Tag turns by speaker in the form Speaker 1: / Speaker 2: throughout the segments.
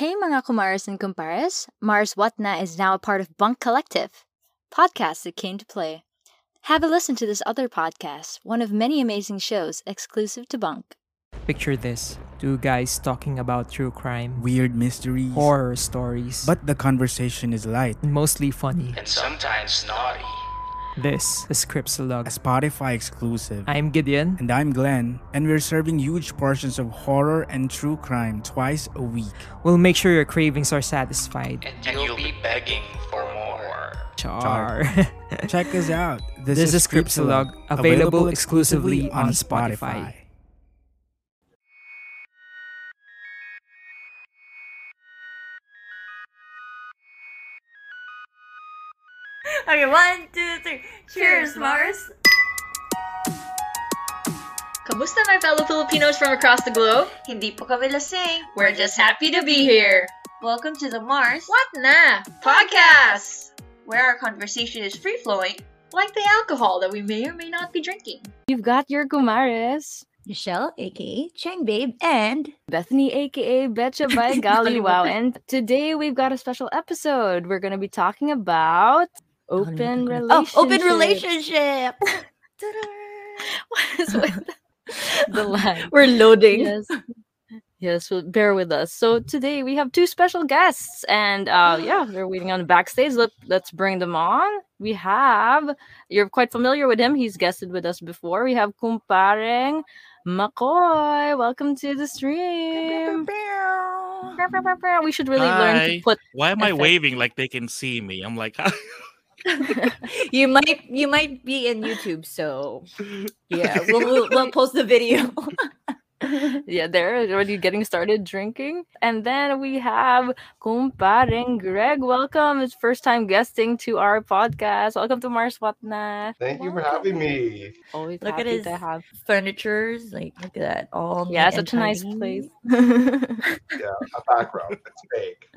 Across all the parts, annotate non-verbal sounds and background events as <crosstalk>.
Speaker 1: Hey mga kumaras and kumpares, Mars Watna is now a part of Bunk Collective, podcast that came to play. Have a listen to this other podcast, one of many amazing shows exclusive to Bunk.
Speaker 2: Picture this two guys talking about true crime,
Speaker 3: weird mysteries,
Speaker 2: horror stories,
Speaker 3: but the conversation is light,
Speaker 2: mostly funny.
Speaker 4: and sometimes naughty.
Speaker 2: This is
Speaker 3: a Spotify exclusive.
Speaker 2: I'm Gideon.
Speaker 3: and I'm Glenn, and we're serving huge portions of horror and true crime twice a week.
Speaker 2: We'll make sure your cravings are satisfied.
Speaker 4: And you'll be begging for more.
Speaker 2: Char. <laughs>
Speaker 3: Check us out.
Speaker 2: This, is Scriptsalog, available exclusively on Spotify.
Speaker 5: Okay, one, two, three. Cheers, Mars!
Speaker 6: Kamusta my fellow Filipinos from across the globe?
Speaker 5: Hindi po kami lasing.
Speaker 6: We're just happy to be here.
Speaker 5: Welcome to the Mars,
Speaker 6: What na? Podcast!
Speaker 5: where our conversation is free flowing.
Speaker 6: Like the alcohol that we may or may not be drinking.
Speaker 1: You've got your kumares,
Speaker 7: Michelle, aka Chang Babe, and
Speaker 1: Bethany aka Betcha by <laughs> Golly Wow, and today we've got a special episode. We're gonna be talking about open relationships.
Speaker 7: oh, open relationship. <laughs>
Speaker 1: What is with <laughs> <laughs> the line?
Speaker 7: We're loading.
Speaker 1: yes. Yes well, bear with us. So today we have two special guests and uh <gasps> yeah they're waiting on the backstage. Let, let's bring them on. We have you're quite familiar with him. He's guested with us before. We have kumpareng mccoy welcome to the stream. We should really learn to put
Speaker 8: Why am I waving like they can see me? I'm like, <laughs>
Speaker 7: you might you might be in YouTube, so <laughs> yeah, we'll we'll, we'll <laughs> post the video.
Speaker 1: yeah, they're already getting started drinking. And then we have Kumpareng Greg. Welcome. It's first time guesting to our podcast. Welcome to Mars Watna.
Speaker 9: Thank you for having me.
Speaker 1: Always
Speaker 7: Look at
Speaker 1: happy
Speaker 7: his
Speaker 1: to have.
Speaker 7: Furnitures, like look at that, all
Speaker 1: Yeah,
Speaker 7: neat and
Speaker 1: such a nice place.
Speaker 9: Yeah, a background. It's fake.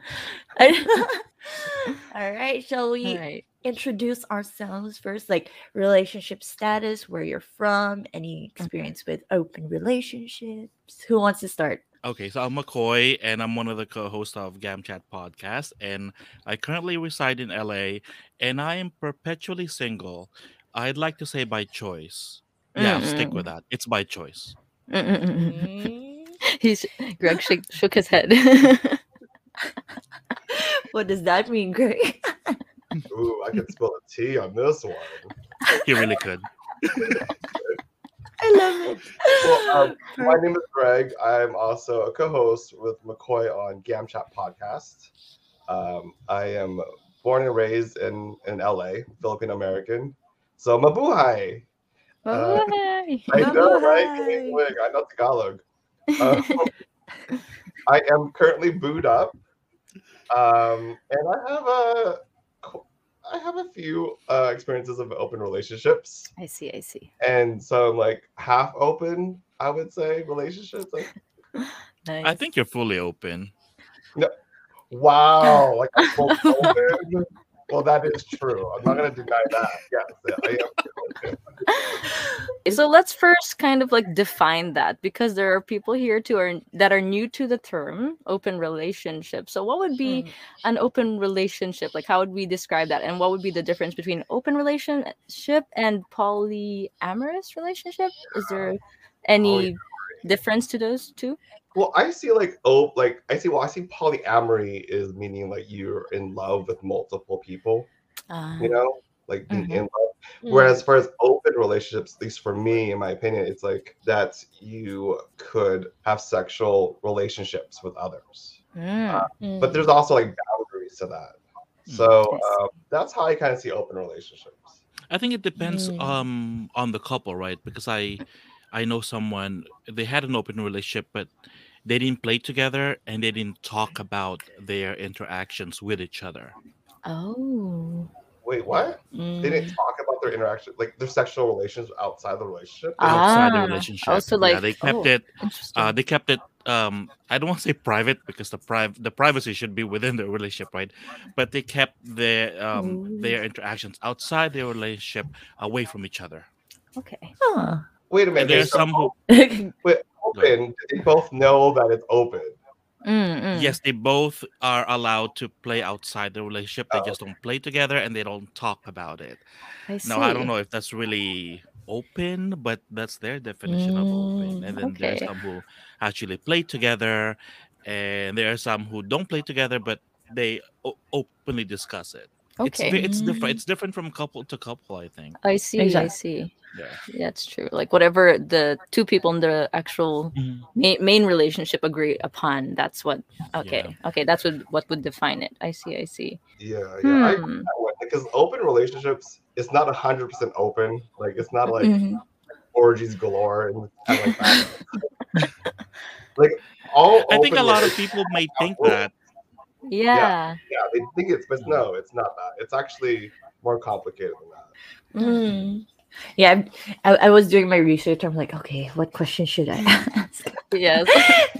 Speaker 7: All right, shall we
Speaker 1: All right.
Speaker 7: introduce ourselves first? Like relationship status, where you're from, any experience with open relationships? Who wants to start?
Speaker 8: okay, so I'm McCoy, and I'm one of the co-hosts of GamChat podcast, and I currently reside in LA, and I am perpetually single. I'd like to say by choice. Yeah, I'll stick with that. It's by choice. Mm. <laughs>
Speaker 1: He's Greg shook, shook his head. <laughs>
Speaker 7: what does that mean, Greg? <laughs>
Speaker 9: Ooh, I could spill a tea on this one. <laughs>
Speaker 8: He really could.
Speaker 7: I love it.
Speaker 9: Well, um, <laughs> my name is Greg. I'm also a co-host with McCoy on GamChat podcast. Um, I am born and raised in in LA, Filipino American. So mabuhay. Uh,
Speaker 1: Bye.
Speaker 9: I know, right?
Speaker 7: Mabuhay.
Speaker 9: Wait, I know Tagalog. Um, I am currently booed up, um, and I have a, I have a few uh, experiences of open relationships,
Speaker 1: I see, I see.
Speaker 9: and so I'm like half open. I would say relationships. Like, <laughs>
Speaker 1: Nice.
Speaker 8: I think you're fully open. No.
Speaker 9: wow, like I'm <laughs> full open. Well, that is true. I'm not going to deny that. Yes, yeah, I am.
Speaker 1: so let's first kind of like define that because there are people here too are that are new to the term open relationship so what would be hmm. an open relationship like how would we describe that and what would be the difference between open relationship and polyamorous relationship is there any difference to those two
Speaker 9: Well, I see like oh, like I see. Well, I see polyamory is meaning like you're in love with multiple people.
Speaker 1: uh,
Speaker 9: You know, like being
Speaker 1: Mhm.
Speaker 9: in love. Whereas, as far as open relationships, at least for me, in my opinion, it's like that you could have sexual relationships with others,
Speaker 1: mm,
Speaker 9: uh,
Speaker 7: Mm.
Speaker 9: but there's also like boundaries to that. So
Speaker 1: I see.
Speaker 9: um, that's how I kind of see open relationships.
Speaker 8: I think it depends
Speaker 7: Mm.
Speaker 8: um on the couple, right? Because I I know someone they had an open relationship, but they didn't play together and they didn't talk about their interactions with each other.
Speaker 1: oh
Speaker 9: Wait, what? They
Speaker 1: mm.
Speaker 9: didn't talk about their interaction, like their sexual relations outside the relationship.
Speaker 8: Outside the
Speaker 1: Ah,
Speaker 8: relationship.
Speaker 1: also
Speaker 8: yeah,
Speaker 1: like-
Speaker 8: they kept
Speaker 1: oh.
Speaker 8: it uh they kept it um I don't want to say private because the priv- the privacy should be within the relationship, right? But they kept their um their interactions outside their relationship away from each other.
Speaker 1: okay
Speaker 7: Huh.
Speaker 9: Wait a minute.
Speaker 8: And
Speaker 9: they
Speaker 8: there's some who <laughs>
Speaker 9: open. They both know that it's open.
Speaker 1: Mm, mm.
Speaker 8: Yes, they both are allowed to play outside the relationship. They just don't play together and they don't talk about it.
Speaker 1: I see.
Speaker 8: Now, I don't know if that's really open, but that's their definition of open.
Speaker 1: Mm,
Speaker 8: And then there's
Speaker 1: okay.
Speaker 8: some who actually play together, and there are some who don't play together, but they o- openly discuss it. It's
Speaker 1: Okay.
Speaker 8: ve- it's different. It's different from couple to couple, I think.
Speaker 1: I see. I see.
Speaker 8: Yeah.
Speaker 1: That's true. Like whatever the two people in the actual main, main relationship agree upon, that's what. Okay. Okay. That's what what would define it. I see. I see.
Speaker 9: Yeah, yeah.
Speaker 1: Hmm.
Speaker 9: I because open relationships, it's not a hundred percent open. Like it's not like
Speaker 7: Mhm.
Speaker 9: orgies galore and kind of like that. <laughs> like all.
Speaker 8: I think a lot of people may think that.
Speaker 1: Yeah.
Speaker 9: Yeah, they think it's, but no, it's not that. It's actually more complicated than that.
Speaker 7: Mm. Yeah, I'm- I, I was doing my research. I'm like, okay, what question should I ask? <laughs>
Speaker 1: Yes.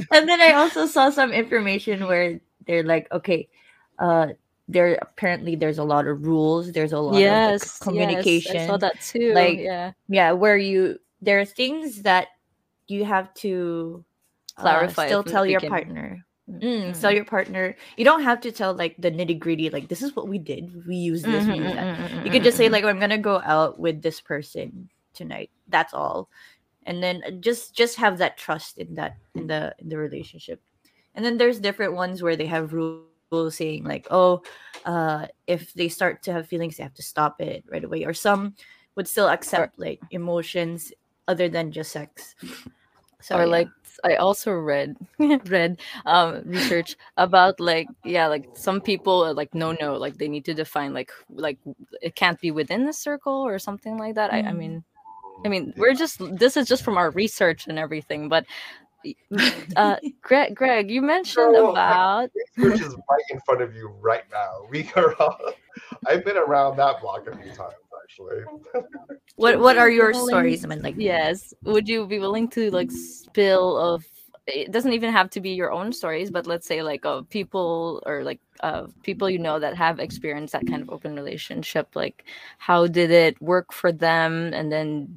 Speaker 1: <laughs>
Speaker 7: and then I also saw some information where they're like, okay, uh, there apparently there's a lot of rules. There's a lot
Speaker 1: yes.
Speaker 7: of like, communication.
Speaker 1: Yes. I saw that too.
Speaker 7: Like,
Speaker 1: yeah.
Speaker 7: yeah, where you there are things that you have to uh,
Speaker 1: Clarify
Speaker 7: still tell your
Speaker 1: beginning.
Speaker 7: partner. Mm, Tell your partner. You don't have to tell like the nitty gritty. Like this is what we did. We use this. we
Speaker 1: Mhm,
Speaker 7: use that.
Speaker 1: mhm, mhm,
Speaker 7: You could just say
Speaker 1: mhm.
Speaker 7: like, I'm gonna go out with this person tonight. That's all. And then uh, just just have that trust in that in the in the relationship. And then there's different ones where they have rules saying like, oh, uh, if they start to have feelings, they have to stop it right away. Or some would still accept like emotions other than just sex. So
Speaker 1: or
Speaker 7: yeah.
Speaker 1: Like I also read <laughs> read um research about like yeah like some people are like no no like they need to define like like it can't be within the circle or something like that. I, I
Speaker 7: Mm.
Speaker 1: mean I mean we're just this is just from our research and everything, but <laughs> uh Greg Greg you mentioned
Speaker 9: No,
Speaker 1: about
Speaker 9: Research is right in front of you right now. We are. All, <laughs> I've been around that block a few times actually. <laughs>
Speaker 7: what what are your
Speaker 1: willing-
Speaker 7: stories? I mean, like
Speaker 1: yes. Would you be willing to like spill of it doesn't even have to be your own stories but let's say like uh, people or like uh, people you know that have experienced that kind of open relationship like how did it work for them? And then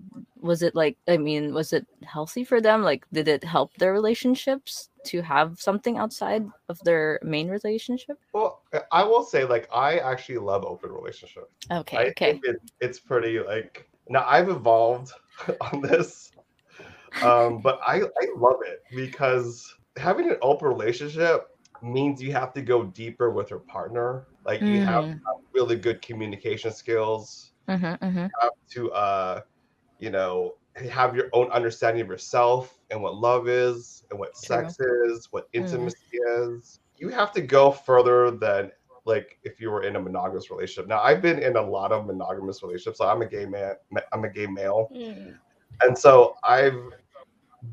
Speaker 1: was it like i mean was it healthy for them? Like did it help their relationships to have something outside of their main relationship
Speaker 9: Well, I will say like I actually love open relationships.
Speaker 1: okay
Speaker 9: I
Speaker 1: okay
Speaker 9: it, it's pretty like now I've evolved <laughs> on this, um, but I I love it because having an open relationship means you have to go deeper with your partner. Like you have
Speaker 1: Mhm.
Speaker 9: have really good communication skills.
Speaker 1: mm-hmm, mm-hmm.
Speaker 9: You have to uh, you know, have your own understanding of yourself and what love is and what sex is, what
Speaker 1: Mm.
Speaker 9: intimacy is. You have to go further than like if you were in a monogamous relationship. Now I've been in a lot of monogamous relationships. So I'm a gay man. I'm a gay male, and so I've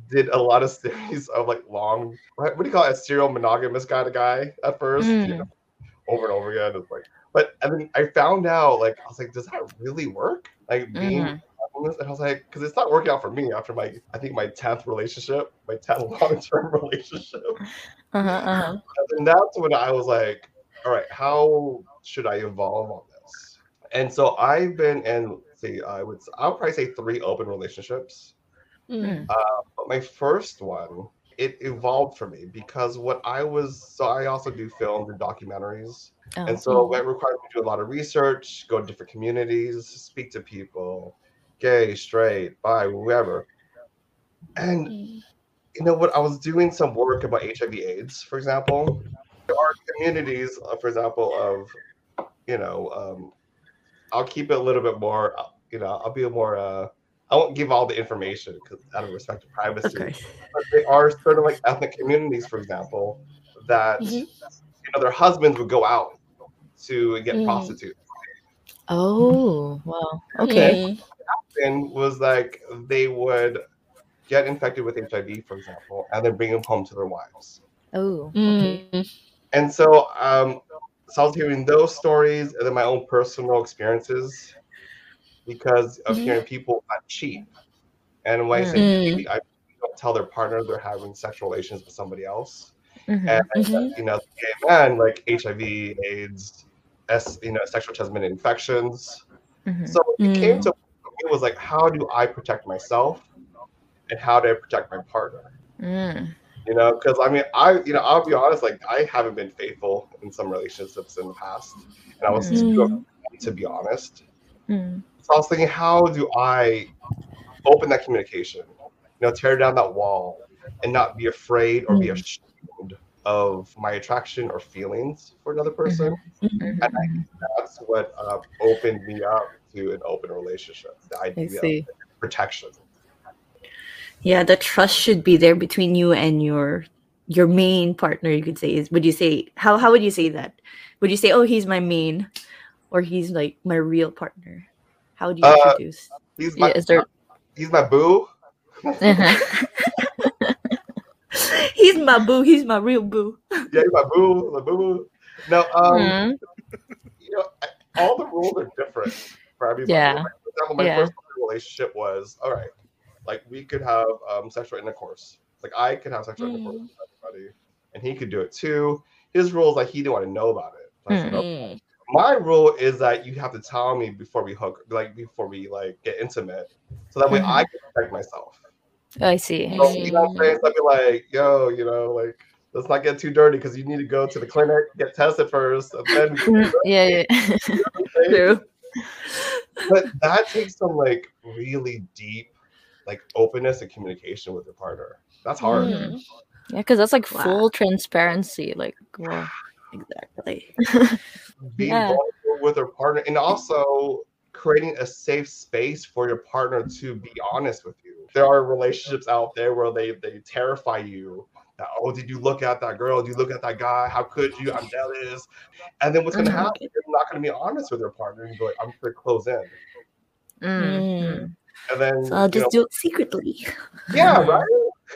Speaker 9: did a lot of <laughs> series of like long. What, do you call it? A serial monogamous kind of guy at first, you
Speaker 1: Mm.
Speaker 9: know, over and over again. It's like, but and then I found out like I was like, does that really work? Like being Monogamous? and I was like, because it's not working out for me after my I think my tenth relationship, my tenth <laughs> long term relationship.
Speaker 1: Uh-huh, uh-huh.
Speaker 9: And that's when I was like, all right, how should I evolve on this? And so I've been in, see, I would, I'll probably say three open relationships.
Speaker 7: Mm.
Speaker 9: Uh, but my first one, it evolved for me because what I was, so I also do films and documentaries.
Speaker 1: Oh.
Speaker 9: And so it required me to do a lot of research, go to different communities, speak to people, gay, straight, bi, whoever. And you know what? I was doing some work about HIV/AIDS, for example. There are communities, uh, for example, of you know, um, I'll keep it a little bit more. uh, You know, I'll be a more. Uh, I won't give all the information because out of respect to privacy.
Speaker 7: Okay.
Speaker 9: But there are certain like ethnic communities, for example, that
Speaker 7: Mhm.
Speaker 9: you know their husbands would go out to get
Speaker 7: Mm.
Speaker 9: prostitutes.
Speaker 1: Oh, wow. Okay.
Speaker 9: And was like they would get infected with HIV, for example, and then bring them home to their wives.
Speaker 1: Oh,
Speaker 7: Mm.
Speaker 1: okay.
Speaker 9: And so, um, so I was hearing those stories and then my own personal experiences because of
Speaker 7: Mhm.
Speaker 9: hearing people not cheat. And when I say
Speaker 7: Mm.
Speaker 9: cheat, I don't tell their partner they're having sexual relations with somebody else.
Speaker 1: Mhm.
Speaker 9: And
Speaker 7: Mhm.
Speaker 9: you know, gay men like HIV, AIDS, S, you know, sexual transmitted infections.
Speaker 1: Mhm.
Speaker 9: So it came
Speaker 7: Mm.
Speaker 9: to it was like, how do I protect myself, and how do I protect my partner?
Speaker 1: Mm.
Speaker 9: You know, because I mean, I you know, I'll be honest, like I haven't been faithful in some relationships in the past, and I was
Speaker 1: Mm.
Speaker 9: to be honest.
Speaker 1: Mm.
Speaker 9: So I was thinking, how do I open that communication? You know, tear down that wall and not be afraid or be
Speaker 1: Mm.
Speaker 9: ashamed of my attraction or feelings for another person.
Speaker 1: Mhm.
Speaker 9: And I think that's what uh, opened me up to an open relationship. The
Speaker 7: I
Speaker 9: idea
Speaker 7: see.
Speaker 9: of protection.
Speaker 7: Yeah, the trust should be there between you and your your main partner. You could say is. Would you say how how would you say that? Would you say, oh, he's my main, or he's like my real partner? How would you
Speaker 9: Uh,
Speaker 7: introduce?
Speaker 9: He's my
Speaker 1: Yeah, is there?
Speaker 9: he's my boo.
Speaker 1: Uh-huh. <laughs>
Speaker 7: he's my boo. He's my real boo.
Speaker 9: Yeah, he's my boo, my boo boo. No, um,
Speaker 1: Mhm.
Speaker 9: you know, all the rules are different for everybody.
Speaker 1: Yeah.
Speaker 9: Like, for example, my
Speaker 1: Yeah.
Speaker 9: first relationship was all right. Like we could have um, sexual intercourse. Like I could have sexual intercourse with everybody, and he could do it too. His rule is like he didn't want to know about it.
Speaker 1: Mm.
Speaker 9: "Okay." My rule is that you have to tell me before we hook, like before we like get intimate, so that way
Speaker 1: Mhm.
Speaker 9: I can protect myself.
Speaker 1: I see. I
Speaker 9: So,
Speaker 1: see.
Speaker 9: you know what I'm saying? So I'd be like, yo, you know, like let's not get too dirty because you need to go to the clinic, get tested first, and then
Speaker 1: Mm, <laughs> yeah, yeah. <laughs>
Speaker 7: True.
Speaker 9: But that takes some like really deep like openness and communication with your partner. That's hard.
Speaker 1: Mm. Yeah, because that's like
Speaker 7: Wow.
Speaker 1: full transparency. Like, wow.
Speaker 7: Exactly. <laughs>
Speaker 9: Be
Speaker 1: Yeah.
Speaker 9: vulnerable with your partner and also creating a safe space for your partner to be honest with you. There are relationships out there where they they terrify you. That, oh, did you look at that girl? Did you look at that guy? How could you? I'm jealous. And then what's gonna
Speaker 1: Mhm.
Speaker 9: happen? You're not gonna be honest with your partner and go, I'm gonna close in.
Speaker 1: Mm.
Speaker 9: And then
Speaker 7: So I'll
Speaker 9: you
Speaker 7: just
Speaker 9: know,
Speaker 7: do it secretly.
Speaker 9: yeah, right.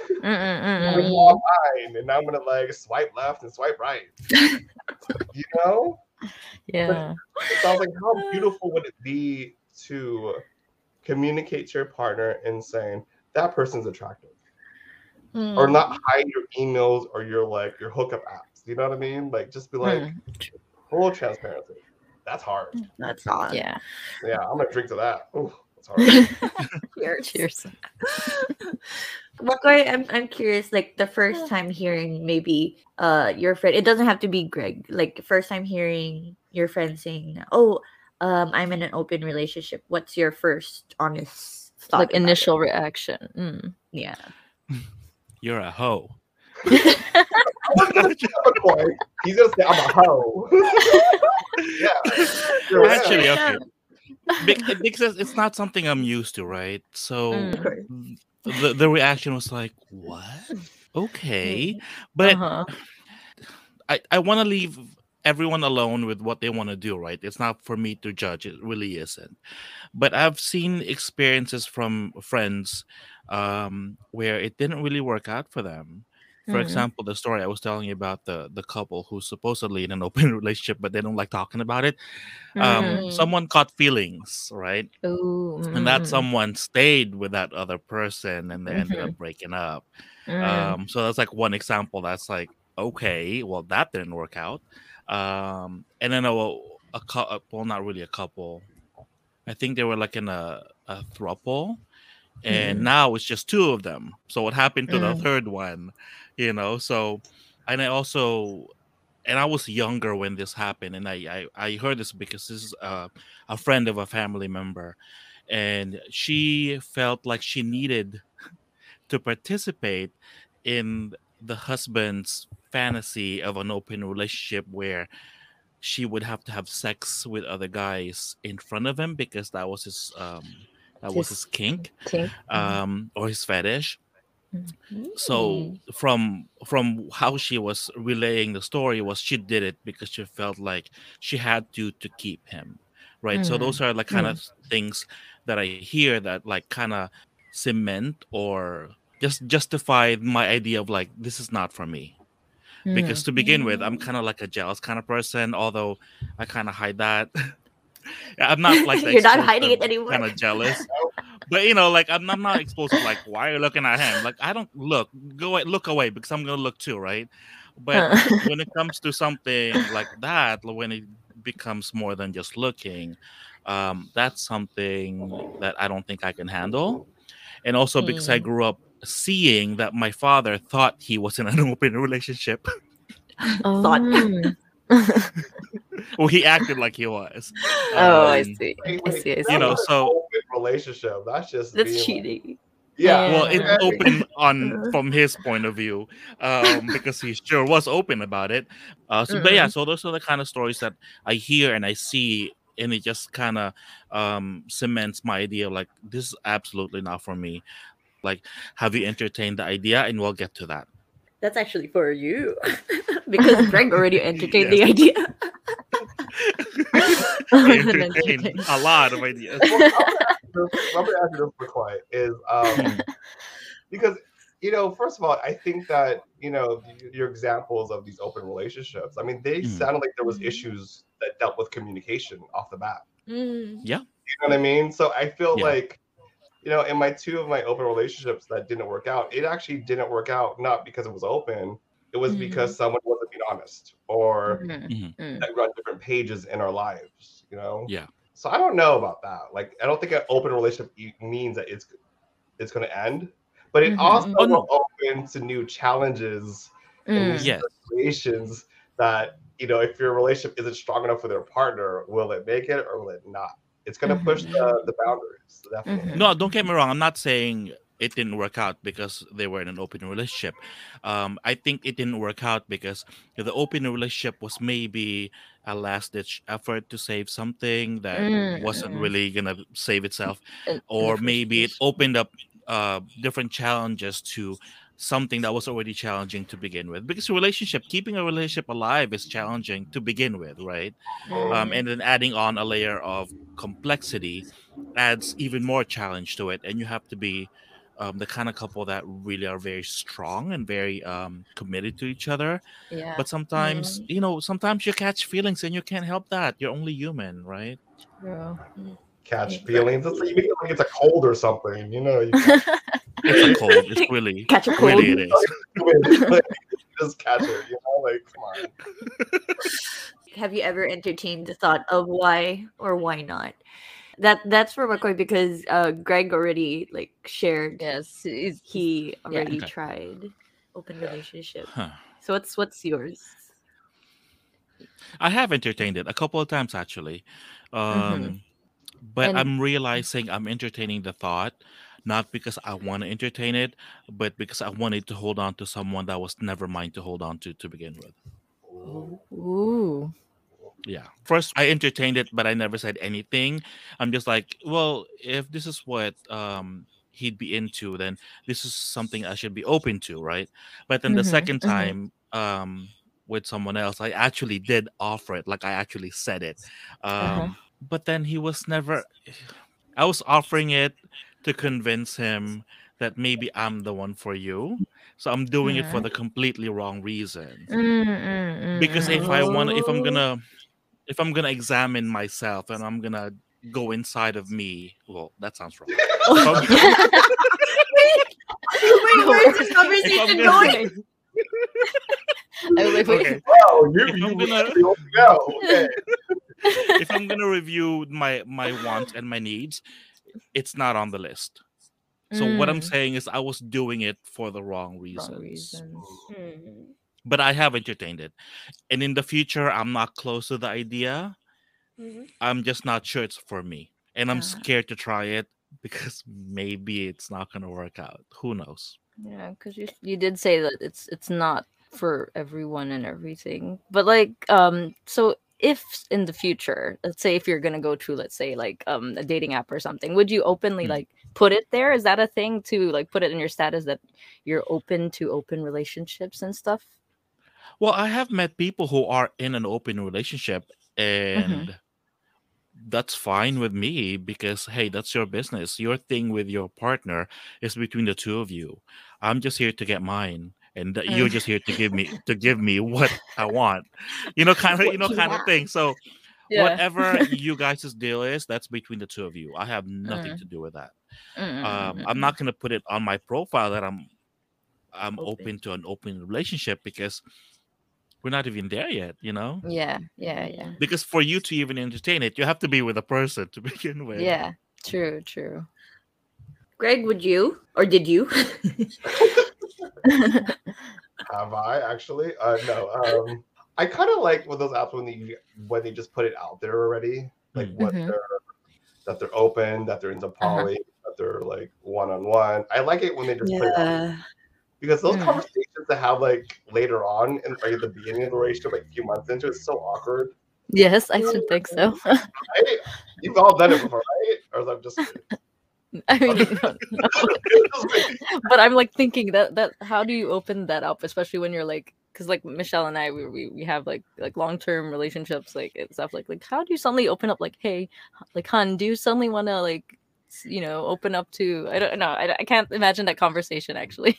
Speaker 1: Mm, mm, mm,
Speaker 9: Like,
Speaker 1: mm.
Speaker 9: online, and now I'm gonna like swipe left and swipe right. <laughs> you know?
Speaker 1: Yeah.
Speaker 9: So I was like, how beautiful would it be to communicate to your partner and saying that person's attractive, or
Speaker 1: Mm.
Speaker 9: not hide your emails or your like your hookup apps. You know what I mean? Like just be like
Speaker 1: Mm.
Speaker 9: full transparency. That's hard.
Speaker 7: That's all.
Speaker 1: Yeah.
Speaker 9: Yeah, I'm gonna drink to that. Ooh, that's hard. <laughs> <laughs>
Speaker 7: Cheers.
Speaker 1: Cheers.
Speaker 7: McCoy, I'm I'm curious, like the first time hearing maybe uh your friend it doesn't have to be Greg, like first time hearing your friend saying, Oh, um I'm in an open relationship. What's your first honest thought?
Speaker 1: Like
Speaker 7: about it?
Speaker 1: initial reaction. Mm.
Speaker 7: Yeah. <laughs>
Speaker 8: You're a hoe. <laughs>
Speaker 9: He's gonna say I'm a hoe. <laughs> yeah. Right.
Speaker 8: Actually, okay. Because it's not something I'm used to, right? So
Speaker 1: Mm.
Speaker 8: The the reaction was like, "What? Okay," but
Speaker 1: Uh-huh.
Speaker 8: I I want to leave everyone alone with what they want to do, right? It's not for me to judge. It really isn't. But I've seen experiences from friends um, where it didn't really work out for them. For
Speaker 1: Mhm.
Speaker 8: example, the story I was telling you about the the couple who's supposedly in an <laughs> open relationship, but they don't like talking about it. Um,
Speaker 1: Mhm.
Speaker 8: Someone caught feelings, right?
Speaker 1: Ooh.
Speaker 8: and that
Speaker 1: mm,
Speaker 8: someone stayed with that other person and they ended
Speaker 1: Mhm.
Speaker 8: up breaking up
Speaker 1: mm,
Speaker 8: um so that's like one example that's like okay well that didn't work out um and then a, a well not really a couple i think they were like in a a throuple and now it's just two of them so what happened to the
Speaker 1: Mm.
Speaker 8: third one you know so and i also and i was younger when this happened and i i, I heard this because this is uh, a friend of a family member and she felt like she needed to participate in the husband's fantasy of an open relationship where she would have to have sex with other guys in front of him because that was his um that was
Speaker 1: His
Speaker 8: kink
Speaker 1: Kink.
Speaker 8: um or his fetish
Speaker 1: Mm-hmm.
Speaker 8: so from from how she was relaying the story was she did it because she felt like she had to to keep him right so
Speaker 1: Mm.
Speaker 8: those are like kind of things that i hear that like kind of cement or just justify my idea of like this is not for me because to begin with i'm kind of like a jealous kind of person although i kind of hide that <laughs> i'm not like <laughs>
Speaker 7: You're not hiding it anymore.
Speaker 8: kind of jealous <laughs> but you know like I'm, I'm not exposed to like why are you looking at him like i don't look go away look away because i'm gonna look too right but
Speaker 1: Huh. <laughs>
Speaker 8: when it comes to something like that when it becomes more than just looking um that's something that i don't think i can handle and also because I
Speaker 1: Mm.
Speaker 8: grew up seeing that my father thought he was in an open relationship.
Speaker 7: Thought. <laughs>
Speaker 8: Well, he acted like he was. <laughs>
Speaker 1: oh, I
Speaker 8: Um,
Speaker 1: see.
Speaker 9: Wait,
Speaker 1: I see. I see.
Speaker 8: You know, so-
Speaker 9: open relationship. That's just
Speaker 7: That's
Speaker 9: being like-
Speaker 7: cheating.
Speaker 9: yeah.
Speaker 8: well it's open on <laughs> from his point of view um because he sure was open about it uh so but yeah so those are the kind of stories that i hear and i see and it just kind of um cements my idea like this is absolutely not for me like have you entertained the idea and we'll get to that
Speaker 7: That's actually for you. <laughs> <laughs> because Greg already entertained the idea.
Speaker 8: I <laughs> entertained a lot of ideas
Speaker 9: Well, I'm gonna ask you this, McCoy, is um, because you know, first of all, I think that you know your examples of these open relationships. I mean, they
Speaker 8: Mm.
Speaker 9: sounded like there was
Speaker 7: Mhm.
Speaker 9: issues that dealt with communication off the bat.
Speaker 7: Mm.
Speaker 9: You know what I mean? So I feel
Speaker 8: Yeah.
Speaker 9: like, you know, in my two of my open relationships that didn't work out, it actually didn't work out not because it was open. It was because someone wasn't being honest or
Speaker 1: Mhm. Mm.
Speaker 9: that run different pages in our lives. You know?
Speaker 8: Yeah.
Speaker 9: So I don't know about that. Like, I don't think an open relationship means that it's it's going to end, but it
Speaker 1: Mhm.
Speaker 9: also
Speaker 8: Oh, no.
Speaker 9: will open to new challenges and
Speaker 1: Mm.
Speaker 9: new
Speaker 8: Yes.
Speaker 9: situations that you know if your relationship isn't strong enough with your partner will it make it or will it not it's going to push the, the boundaries definitely.
Speaker 8: No, don't get me wrong. I'm not saying it didn't work out because they were in an open relationship. Um, I think it didn't work out because the open relationship was maybe a last ditch effort to save something that
Speaker 1: Mm,
Speaker 8: wasn't
Speaker 1: mm.
Speaker 8: really gonna save itself,
Speaker 1: In- in the
Speaker 8: or maybe it opened up uh, different challenges to something that was already challenging to begin with. Because relationship, keeping a relationship alive, is challenging to begin with, right? um, and then adding on a layer of complexity adds even more challenge to it and you have to be um, the kind of couple that really are very strong and very um, committed to each other
Speaker 1: Yeah.
Speaker 8: but sometimes you know sometimes you catch feelings and you can't help that you're only human right
Speaker 1: True.
Speaker 9: Catch feelings it's like, you like it's a cold or something you know you <laughs>
Speaker 8: it's a cold it's really
Speaker 7: Catch a cold.
Speaker 8: really it is <laughs>
Speaker 9: just catch it you know like come on <laughs>
Speaker 7: Have you ever entertained the thought of why or why not? That that's for McCoy because uh, Greg already like shared
Speaker 1: Yes.
Speaker 7: he already
Speaker 8: Okay.
Speaker 7: tried open relationship.
Speaker 8: Huh.
Speaker 7: So what's what's yours?
Speaker 8: i have entertained it a couple of times actually um, but
Speaker 1: And-
Speaker 8: i'm realizing i'm entertaining the thought not because i want to entertain it but because i wanted to hold on to someone that was never mine to hold on to to begin with
Speaker 1: Ooh.
Speaker 8: yeah first i entertained it but i never said anything i'm just like well if this is what um he'd be into then this is something i should be open to right but then the
Speaker 1: Mhm,
Speaker 8: second
Speaker 1: mhm.
Speaker 8: time um with someone else i actually did offer it like i actually said it um
Speaker 1: Uh-huh.
Speaker 8: But then he was never i was offering it to convince him that maybe i'm the one for you so i'm doing it for the completely wrong reason
Speaker 1: Mm, mm, mm,
Speaker 8: because
Speaker 1: mm.
Speaker 8: if I want, if I'm
Speaker 7: Oh.
Speaker 8: gonna, if I'm gonna examine myself and I'm gonna go inside of me, well, that sounds wrong. <laughs>
Speaker 7: Wait, where's this <laughs> conversation going? <laughs>
Speaker 1: I was like, wait.
Speaker 8: okay,
Speaker 9: oh you
Speaker 8: If
Speaker 9: you
Speaker 8: gonna-
Speaker 9: really go okay <laughs>
Speaker 8: if I'm <laughs> gonna review my my wants and my needs, it's not on the list. So what I'm
Speaker 1: Mm.
Speaker 8: saying is, I was doing it for the wrong
Speaker 1: Wrong
Speaker 8: reasons.
Speaker 1: reasons.
Speaker 7: Hmm.
Speaker 8: But I have entertained it, and in the future, I'm not close to the idea.
Speaker 7: Mhm.
Speaker 8: I'm just not sure it's for me, and I'm
Speaker 1: Ah.
Speaker 8: scared to try it <laughs> because maybe it's not gonna work out. Who knows?
Speaker 1: Yeah, because you you did say that it's it's not for everyone and everything. But like, um, so if in the future, let's say if you're gonna go to, let's say like um a dating app or something, would you openly
Speaker 8: Hmm.
Speaker 1: like put it there? Is that a thing to like put it in your status that you're open to open relationships and stuff?
Speaker 8: Well, I have met people who are in an open relationship, and that's fine with me because hey, that's your business. Your thing with your partner is between the two of you. I'm just here to get mine, and you're
Speaker 1: Mm.
Speaker 8: just here to give me to give me what I want. You know, kind of you know, kind of thing. So
Speaker 1: Yeah.
Speaker 8: whatever <laughs> you guys' deal is, that's between the two of you. I have nothing
Speaker 1: Mm.
Speaker 8: to do with that.
Speaker 1: Mm, mm,
Speaker 8: Um, I'm not gonna put it on my profile that I'm I'm
Speaker 7: Open.
Speaker 8: open to an open relationship because we're not even there yet. You know.
Speaker 1: Yeah, yeah, yeah.
Speaker 8: because for you to even entertain it, you have to be with a person <laughs> to begin with.
Speaker 1: Yeah, true, true.
Speaker 7: Greg, would you or did you? <laughs>
Speaker 9: Have I actually? Uh, no. Um, I kind of like with those apps when they when they just put it out there already, like what
Speaker 1: Mhm.
Speaker 9: they're that they're open, that they're into poly, that they're like one on one. I like it when they just put it out because those
Speaker 1: Mm.
Speaker 9: conversations that have like later on and like at the beginning of the relationship, like a few months into, it's so awkward.
Speaker 1: yes, I should think so. <laughs>
Speaker 9: Right? You've all done it before, right? Or is that just <laughs>
Speaker 1: I mean, no, no. <laughs> but I'm like thinking that that how do you open that up, especially when you're like, because like Michelle and I, we, we we have like like long term relationships, like and stuff like like how do you suddenly open up like, hey, like hun, do you suddenly want to like, you know, open up to I don't know, I, I can't imagine that conversation actually.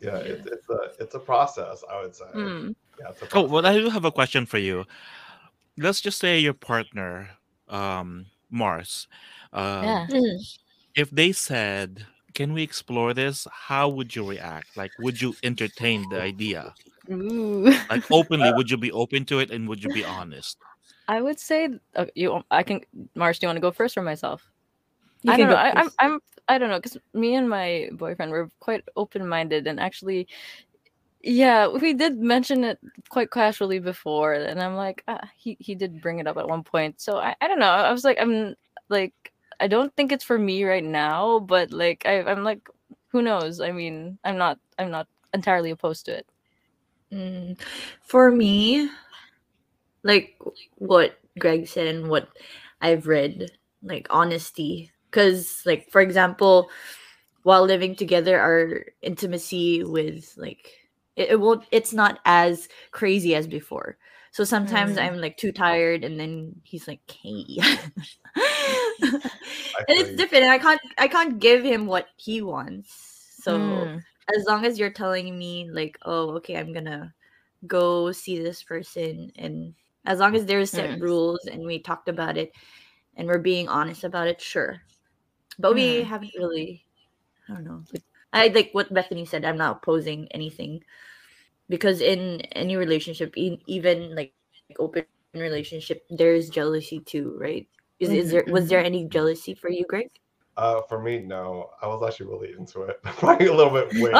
Speaker 9: yeah, it's it's a it's a process. I would say.
Speaker 1: Mm.
Speaker 9: Yeah, it's a
Speaker 8: Oh, well, I do have a question for you. Let's just say your partner, um, Mars, um,
Speaker 1: Yeah.
Speaker 8: If they said, "Can we explore this?" How would you react? Like, would you entertain the idea?
Speaker 1: Ooh.
Speaker 8: Like openly, <laughs> would you be open to it, and would you be honest?
Speaker 1: I would say uh, you. I can. Mars, do you want to go first or myself?
Speaker 7: You
Speaker 1: I don't know. I, I'm. I'm. I don't know because me and my boyfriend were quite open-minded and actually, yeah, we did mention it quite casually before, and I'm like, ah, he he did bring it up at one point. So I, I don't know. I was like, I'm like, I don't think it's for me right now, but like, I, I'm like, who knows? I mean, I'm not. I'm not entirely opposed to it.
Speaker 7: Mm, for me, like what Greg said and what I've read, like honesty. Because, like, for example, while living together, our intimacy with like it, it won't. It's not as crazy as before. So sometimes
Speaker 1: Mm.
Speaker 7: I'm like too tired, and then he's like, "Hey," <laughs> <laughs> and it's different. And I can't. I can't give him what he wants. So
Speaker 1: Mm.
Speaker 7: as long as you're telling me like oh okay i'm gonna go see this person and as long as there's set
Speaker 1: Mm.
Speaker 7: rules and we talked about it and we're being honest about it sure but we
Speaker 1: Mm.
Speaker 7: haven't really i don't know like, i like what bethany said i'm not opposing anything because in any relationship even like open relationship there's jealousy too right is, is there was there any jealousy for you greg
Speaker 9: Uh, for me, no. I was actually really into it. <laughs> Probably a little bit weird.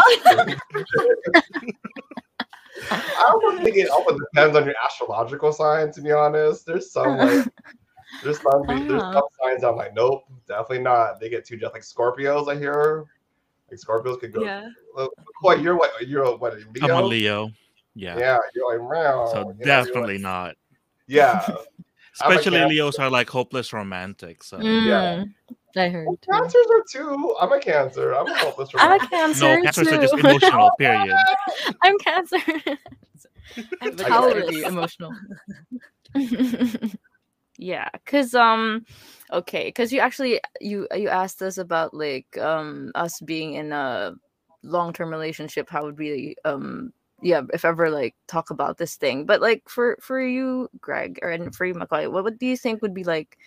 Speaker 9: I don't think it often depends on your astrological sign. To be honest, there's some like <laughs> there's some there's
Speaker 1: Ah.
Speaker 9: some signs I'm like, nope, definitely not. They get too just like Scorpios. I hear like Scorpios could go.
Speaker 7: yeah
Speaker 9: Uh, What you're what you're a- what a Leo?
Speaker 8: I'm a Leo. Yeah.
Speaker 9: Yeah, you're like meow.
Speaker 8: So
Speaker 9: you know,
Speaker 8: definitely
Speaker 9: like-
Speaker 8: not.
Speaker 9: Yeah, I'm <laughs> a
Speaker 8: Especially Leos are like hopeless romantics. So
Speaker 9: Yeah.
Speaker 1: Mm. I heard. too.
Speaker 9: cancers are too. I'm a Cancer. I'm a hopeless
Speaker 1: I'm a cancer
Speaker 8: no, cancers
Speaker 1: too.
Speaker 8: are just emotional. <laughs> Period.
Speaker 1: I'm cancer. <laughs>
Speaker 7: i'm
Speaker 1: But yeah, it'd
Speaker 7: taurus
Speaker 1: be emotional. <laughs> yeah, cause um, okay, cause you actually you you asked us about like um us being in a long term relationship. How would we um yeah if ever like talk about this thing? But like for for you, Greg, or and for you, McCoy, what, what do you think would be like?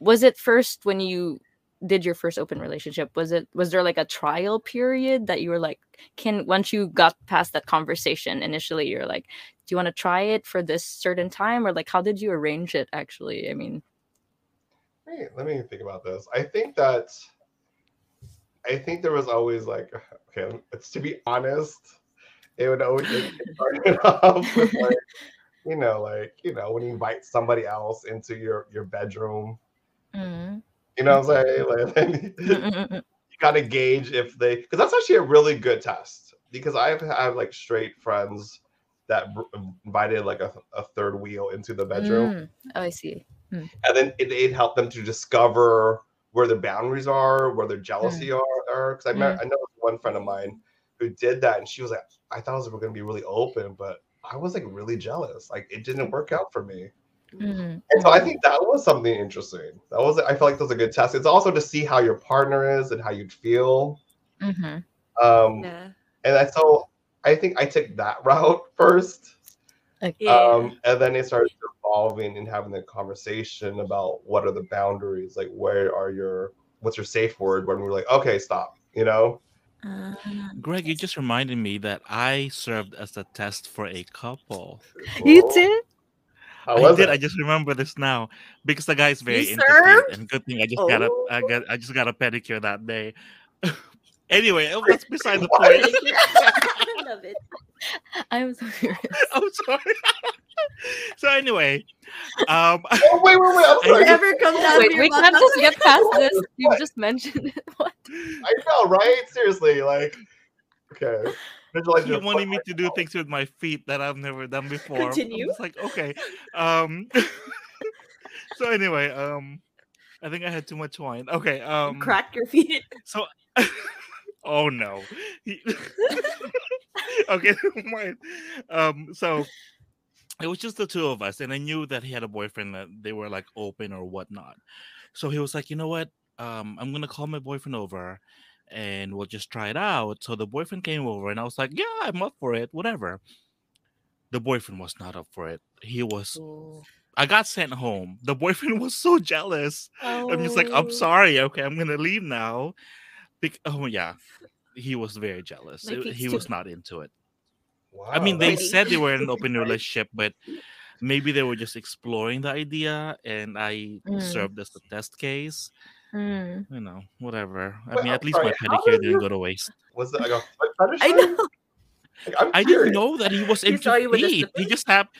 Speaker 1: Was it first when you did your first open relationship was it was there like a trial period that you were like can once you got past that conversation initially you're like do you want to try it for this certain time or like how did you arrange it actually i mean
Speaker 9: me, let me think about this. I think that I think there was always like <sighs> okay, it's to be honest, it would always it started <laughs> off with like you know like you know when you invite somebody else into your your bedroom,
Speaker 1: mm.
Speaker 9: you know what I'm saying? Like <laughs> you gotta gauge if they because that's actually a really good test because I've had like straight friends that br- invited like a, a third wheel into the bedroom.
Speaker 1: Mm. oh i see
Speaker 9: and then it, it helped them to discover where their boundaries are, where their jealousy
Speaker 1: Mm.
Speaker 9: are. Because I met, I know one friend of mine who did that, and she was like, "I thought it was going to be really open, but I was like really jealous. Like it didn't work out for me."
Speaker 1: Mm.
Speaker 9: And so I think that was something interesting. That was I feel like that was a good test. It's also to see how your partner is and how you'd feel.
Speaker 1: Mhm.
Speaker 9: Um,
Speaker 7: yeah
Speaker 9: and I so I think I took that <laughs> route first.
Speaker 1: Okay.
Speaker 9: Um, and then it started evolving and having the conversation about what are the boundaries, like where are your what's your safe word when we're like, okay, stop, you know?
Speaker 7: Uh,
Speaker 8: Greg, you just reminded me that I served as a test for a couple.
Speaker 1: you
Speaker 9: Cool.
Speaker 1: did
Speaker 9: How
Speaker 8: I did.
Speaker 9: it?
Speaker 8: I just remember this now because the guy is very
Speaker 7: You
Speaker 8: into
Speaker 7: served?
Speaker 8: and good thing I just got a I
Speaker 7: Oh.
Speaker 8: got I just got a pedicure that day. <laughs> anyway, oh, that's beside the point. <laughs> <laughs>
Speaker 7: I love it. <laughs>
Speaker 1: I'm so curious.
Speaker 8: I'm sorry. <laughs> so anyway, um, <laughs>
Speaker 9: Oh wait, wait, wait! I'm sorry.
Speaker 7: Whatever comes out
Speaker 1: Wait, we can't just get past this. You just mentioned it. What?
Speaker 9: I know, right? Seriously, like, okay. Visualize
Speaker 8: you
Speaker 9: your
Speaker 8: wanted me to do things with my feet that I've never done before. I'm
Speaker 7: Continue.
Speaker 8: just like, okay. Um, so anyway, um, I think I had too much wine. Okay. Um,
Speaker 7: crack your feet.
Speaker 8: So, oh no. <laughs> Okay. <laughs> Um, so it was just the two of us, and I knew that he had a boyfriend that they were like open or whatnot. So he was like, you know what? Um, I'm gonna call my boyfriend over, and we'll just try it out. So the boyfriend came over, and I was like, yeah, I'm up for it, whatever. The boyfriend was not up for it. He was. I got sent home. The boyfriend <laughs> was so jealous. I'm just like,
Speaker 1: Oh.
Speaker 8: I'm sorry. Okay, I'm gonna leave now. Bec- oh yeah, he was very jealous.
Speaker 7: My
Speaker 8: It-
Speaker 7: feet's
Speaker 8: he
Speaker 7: too-
Speaker 8: was not into it.
Speaker 9: Wow,
Speaker 8: I mean, they
Speaker 9: that's-
Speaker 8: said they were in an <laughs> open relationship, but maybe they were just exploring the idea, and I
Speaker 1: Mm.
Speaker 8: served as a test case.
Speaker 1: Mm.
Speaker 8: You know, whatever. I
Speaker 9: Wait,
Speaker 8: mean,
Speaker 9: I'm
Speaker 8: at least
Speaker 9: sorry,
Speaker 8: my pedicure
Speaker 9: did
Speaker 8: didn't
Speaker 9: you-
Speaker 8: go to waste.
Speaker 9: was it like a <laughs> fetish?
Speaker 7: I know.
Speaker 9: Like, I'm
Speaker 8: I
Speaker 9: curious.
Speaker 8: didn't know that he was
Speaker 7: He
Speaker 8: into
Speaker 7: saw you
Speaker 8: feet. He just hap-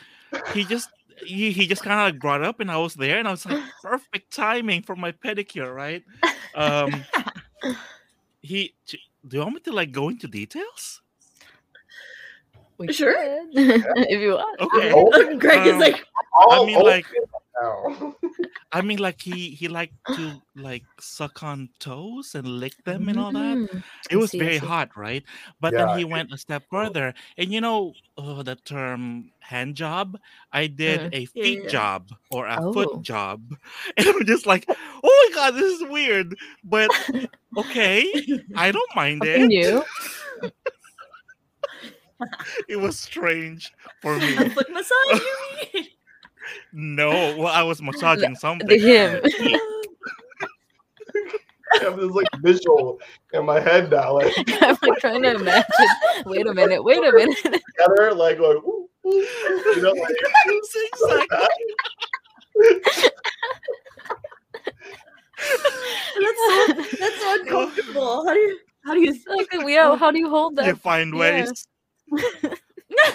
Speaker 8: He just he, he just kind of like brought up, and I was there, and I was like, <laughs> perfect timing for my pedicure, right? Um, he. Ch- Do you want me to like go into details?
Speaker 1: We
Speaker 7: Sure. <laughs>
Speaker 1: if you want.
Speaker 8: Okay.
Speaker 9: Oh,
Speaker 7: Greg is
Speaker 8: Um,
Speaker 7: like,
Speaker 8: I mean,
Speaker 9: open
Speaker 8: like, <laughs> I mean, like he he liked to like suck on toes and lick them and all that.
Speaker 1: Mm.
Speaker 8: It was
Speaker 1: see,
Speaker 8: very hot, right? But
Speaker 9: Yeah,
Speaker 8: then he went a step further, and you know oh, the term hand job. I did
Speaker 1: Mm.
Speaker 8: a feet
Speaker 7: yeah.
Speaker 8: job or a
Speaker 1: Oh.
Speaker 8: foot job, <laughs> and I'm just like, oh my god, this is weird, but okay, I don't mind
Speaker 1: Something
Speaker 8: it.
Speaker 1: new. <laughs>
Speaker 8: It was strange for me.
Speaker 7: a foot massage, you mean?
Speaker 8: No, well, I was massaging <laughs> something.
Speaker 1: The him. <laughs>
Speaker 9: I have this like visual in my head now, like <laughs>
Speaker 1: I'm like trying to imagine. Wait a minute. Wait a minute.
Speaker 9: together, like going, ooh, ooh, you know, like
Speaker 8: It's exactly-
Speaker 7: That's so, that's so uncomfortable. How do you how do you
Speaker 1: like, yeah, how do you hold that?
Speaker 8: you find
Speaker 1: Yeah.
Speaker 8: ways.
Speaker 7: how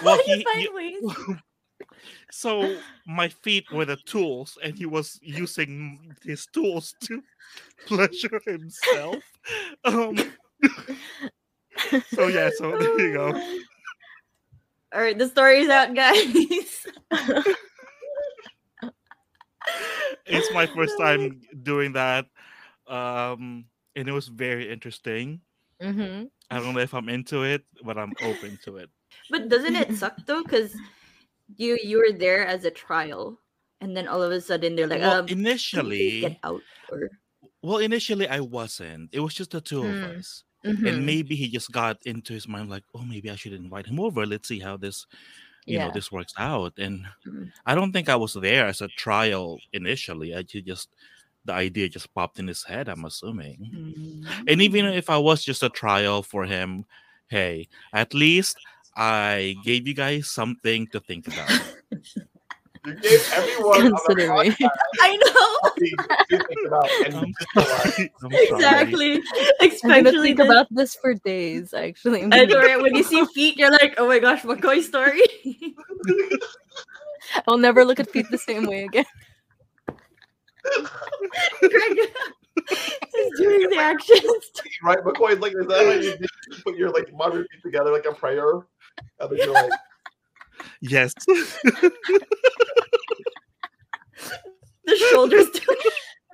Speaker 8: Well,
Speaker 7: do you
Speaker 8: he-
Speaker 7: find
Speaker 8: you-
Speaker 7: ways?
Speaker 8: So <laughs> my feet were the tools, and he was using his tools to <laughs> pleasure himself. <laughs> Um, so yeah, so there you go.
Speaker 7: All right, the story's out, guys.
Speaker 8: It's my first time doing that, um, and it was very interesting.
Speaker 1: Mm-hmm.
Speaker 8: I don't know if I'm into it, but I'm open to it.
Speaker 7: But doesn't it suck though? Because you you were there as a trial, and then all of a sudden they're like,
Speaker 8: well,
Speaker 7: um, can you please
Speaker 8: initially,
Speaker 7: get out. Or
Speaker 8: well, initially I wasn't. It was just the two of
Speaker 1: Mm.
Speaker 8: us.
Speaker 1: Mm-hmm.
Speaker 8: and maybe he just got into his mind like oh maybe i should invite him over let's see how this you know this works out and
Speaker 7: Mm.
Speaker 8: i don't think i was there as a trial initially i just the idea just popped in his head i'm assuming and even if i was just a trial for him hey at least i gave you guys something to think about <laughs>
Speaker 9: you gave everyone on the
Speaker 1: Considering. <laughs>
Speaker 7: I know
Speaker 9: something to think about, and
Speaker 8: I'm
Speaker 9: you just realized,
Speaker 8: sorry. I'm sorry.
Speaker 7: exactly.
Speaker 1: I'm gonna
Speaker 7: Especially
Speaker 1: think
Speaker 7: the-
Speaker 1: about this for days. Actually,
Speaker 7: I know, right? When you see feet, you're like, oh my gosh, McCoy story. <laughs>
Speaker 1: I'll never look at feet the same way again.
Speaker 7: Greg is doing the actions. <laughs>
Speaker 9: right? McCoy's like, is that how you do- you put your like mom feet together like a prayer? And then you're like,
Speaker 8: yes <laughs>
Speaker 7: The shoulders.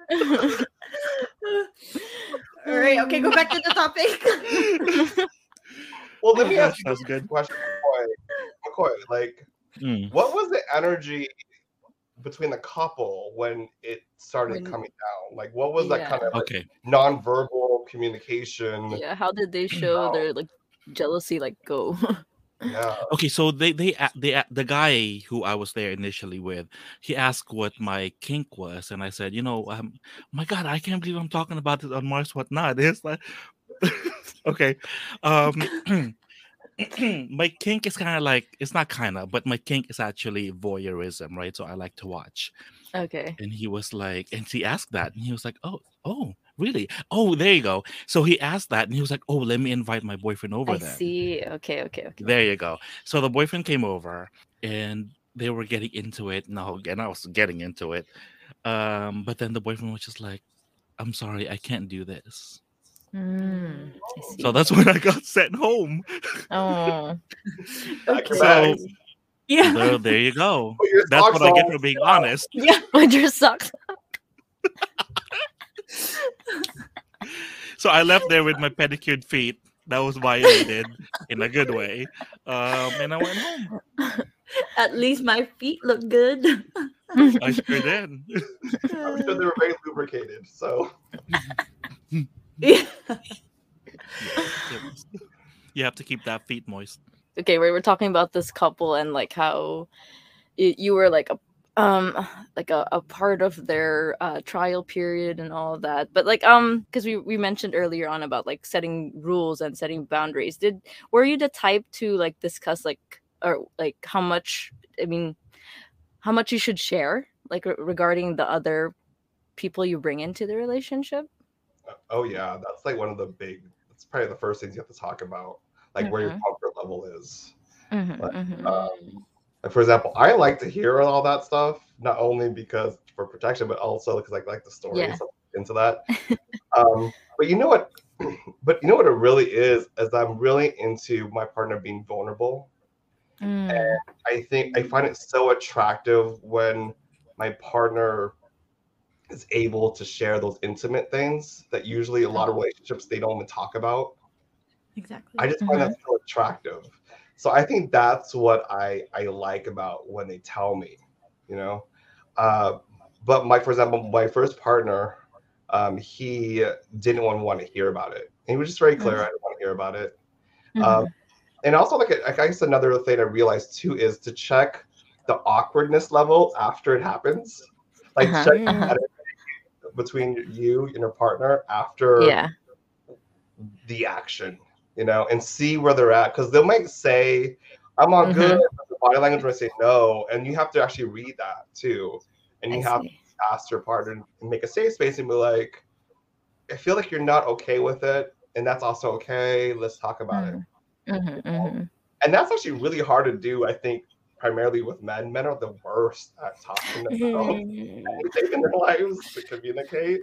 Speaker 7: <laughs> All right, okay, go back to the topic.
Speaker 9: well, let me ask you
Speaker 8: that's
Speaker 9: this
Speaker 8: good.
Speaker 9: question, McCoy. McCoy, like,
Speaker 8: Mm.
Speaker 9: what was the energy between the couple when it started
Speaker 1: When-
Speaker 9: coming down? Like, what was that
Speaker 1: Yeah.
Speaker 9: kind of like,
Speaker 8: okay
Speaker 9: nonverbal communication?
Speaker 1: yeah, how did they show their like jealousy like go? <laughs>
Speaker 9: Yeah.
Speaker 8: Okay, so they they a- they the guy who I was there initially with, he asked what my kink was, and I said, you know, um, my God, I can't believe I'm talking about this on Mars whatnot. <laughs> It's like, <laughs> okay, um, <clears throat> <clears throat> my kink is kind of like it's not kind of, but my kink is actually voyeurism, right? So I like to watch.
Speaker 1: Okay.
Speaker 8: And he was like, and he asked that, and he was like, oh, oh, really? Oh, there you go. So he asked that, and he was like, oh, let me invite my boyfriend over
Speaker 1: I
Speaker 8: then.
Speaker 1: see. Okay, okay, okay.
Speaker 8: There you go. So the boyfriend came over, and they were getting into it. No, and I was getting into it. Um, but then the boyfriend was just like, I'm sorry, I can't do this.
Speaker 1: Mm,
Speaker 8: So that's when I got sent home.
Speaker 1: Oh. <laughs>
Speaker 9: Pack your
Speaker 8: So.
Speaker 7: Yeah.
Speaker 8: there, there you go. <laughs> That's what I get for being honest.
Speaker 1: Yeah. <laughs> With your socks.
Speaker 8: So I left there with my pedicured feet. That was violated in a good way. Um, and I went home.
Speaker 7: At least my feet look good.
Speaker 8: I sure did.
Speaker 9: I'm sure they were very lubricated. So
Speaker 7: yeah.
Speaker 8: You have to keep that feet moist.
Speaker 1: okay, we were talking about this couple and like how you, were like a um like a, a part of their uh trial period and all that but like um because we, we mentioned earlier on about like setting rules and setting boundaries did were you the type to like discuss like or like how much i mean how much you should share like re- regarding the other people you bring into the relationship
Speaker 9: oh yeah, that's like one of the big. That's probably the first things you have to talk about, like where your
Speaker 1: Mhm.
Speaker 9: comfort level is.
Speaker 1: Mhm,
Speaker 9: But,
Speaker 1: mhm.
Speaker 9: Um, like for example, I like to hear all that stuff, not only because for protection, but also because I like the story
Speaker 1: Yeah.
Speaker 9: so into that. um, but you know what? <clears throat> But you know what it really is, is I'm really into my partner being vulnerable.
Speaker 1: Mm,
Speaker 9: I think I find it so attractive when my partner is able to share those intimate things that usually a lot of relationships they don't even talk about.
Speaker 7: Exactly.
Speaker 9: I just find that so attractive. So I think that's what I I like about when they tell me, you know. Uh, but my, for example, my first partner, um, he didn't want, want to hear about it. And he was just very clear. I don't want to hear about it.
Speaker 1: mhm.
Speaker 9: Um, and also, like I guess another thing I realized too is to check the awkwardness level after it happens. Like
Speaker 1: Uh-huh,
Speaker 9: check that between you and your partner after
Speaker 1: yeah
Speaker 9: the action, you know, and see where they're at. Because they might say, I'm on
Speaker 1: Mhm.
Speaker 9: good. The body language might say no. And you have to actually read that too. And you
Speaker 1: I
Speaker 9: have
Speaker 1: see.
Speaker 9: to ask your partner and make a safe space and be like, I feel like you're not okay with it. And that's also okay. Let's talk about it.
Speaker 1: Mhm, mhm.
Speaker 9: And that's actually really hard to do, I think, primarily with men. Men are the worst at talking about anything in their lives to communicate.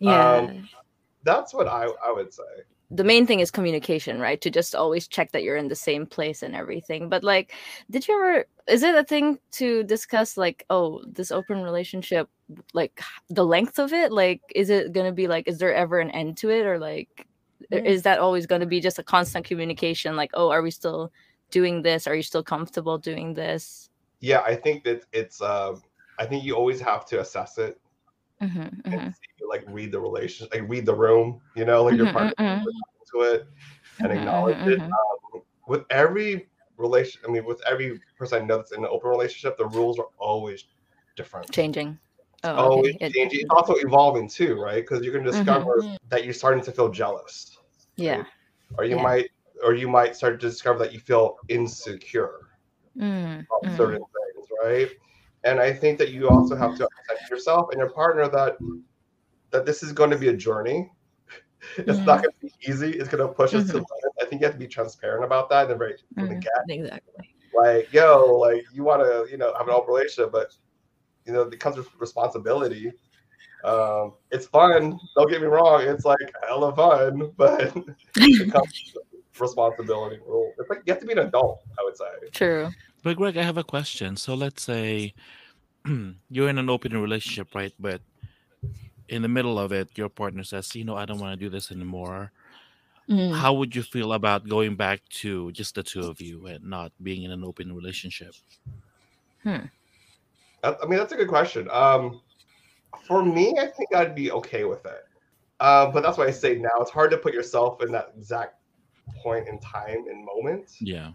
Speaker 1: yeah
Speaker 9: Um, That's what I, I would say.
Speaker 1: the main thing is communication, right? To just always check that you're in the same place and everything. But like, did you ever? Is it a thing to discuss like, oh, this open relationship, like the length of it? Like, is it gonna be like, is there ever an end to it, or like,
Speaker 7: Yeah.
Speaker 1: is that always gonna be just a constant communication? Like, oh, are we still doing this? Are you still comfortable doing this?
Speaker 9: Yeah, I think that it's, um, I think you always have to assess it
Speaker 1: Mhm,
Speaker 9: and
Speaker 1: mhm,
Speaker 9: see, like read the relation, like read the room, you know, like your
Speaker 1: Mhm,
Speaker 9: partner
Speaker 1: mhm.
Speaker 9: to it and
Speaker 1: Mhm,
Speaker 9: acknowledge
Speaker 1: mhm,
Speaker 9: it. Um, with every relation, I mean, with every person I know that's in an open relationship, the rules are always different.
Speaker 1: Changing. Oh,
Speaker 9: always
Speaker 1: okay. It-
Speaker 9: changing. It's also evolving too, right? Because you're gonna discover that you're starting to feel jealous,
Speaker 1: yeah.
Speaker 9: or you
Speaker 1: Yeah.
Speaker 9: might, or you might start to discover that you feel insecure
Speaker 1: Mm,
Speaker 9: about
Speaker 1: mm.
Speaker 9: certain things, right? And I think that you also have to accept yourself and your partner that that this is going to be a journey. <laughs> It's not going to be easy. It's going to push us to
Speaker 1: Mhm.
Speaker 9: limits. I think you have to be transparent about that and very from the
Speaker 1: Mhm.
Speaker 9: get.
Speaker 7: Exactly.
Speaker 9: Like, yo, like you want to, you know, have an open relationship, but you know, it comes with responsibility. Um, it's fun. Don't get me wrong. It's like hella fun, <laughs> but it comes <laughs> responsibility. Rule. It's like you have to be an adult. I would say.
Speaker 1: True.
Speaker 8: But Greg, I have a question. So let's say <clears throat> you're in an open relationship, right? But in the middle of it, your partner says, "You know, I don't want to do this anymore."
Speaker 1: Mm.
Speaker 8: How would you feel about going back to just the two of you and not being in an open relationship?
Speaker 9: That- I mean, that's a good question. Um, for me, I think I'd be okay with it. Uh, but that's why I say now it's hard to put yourself in that exact point in time and moment.
Speaker 8: Yeah.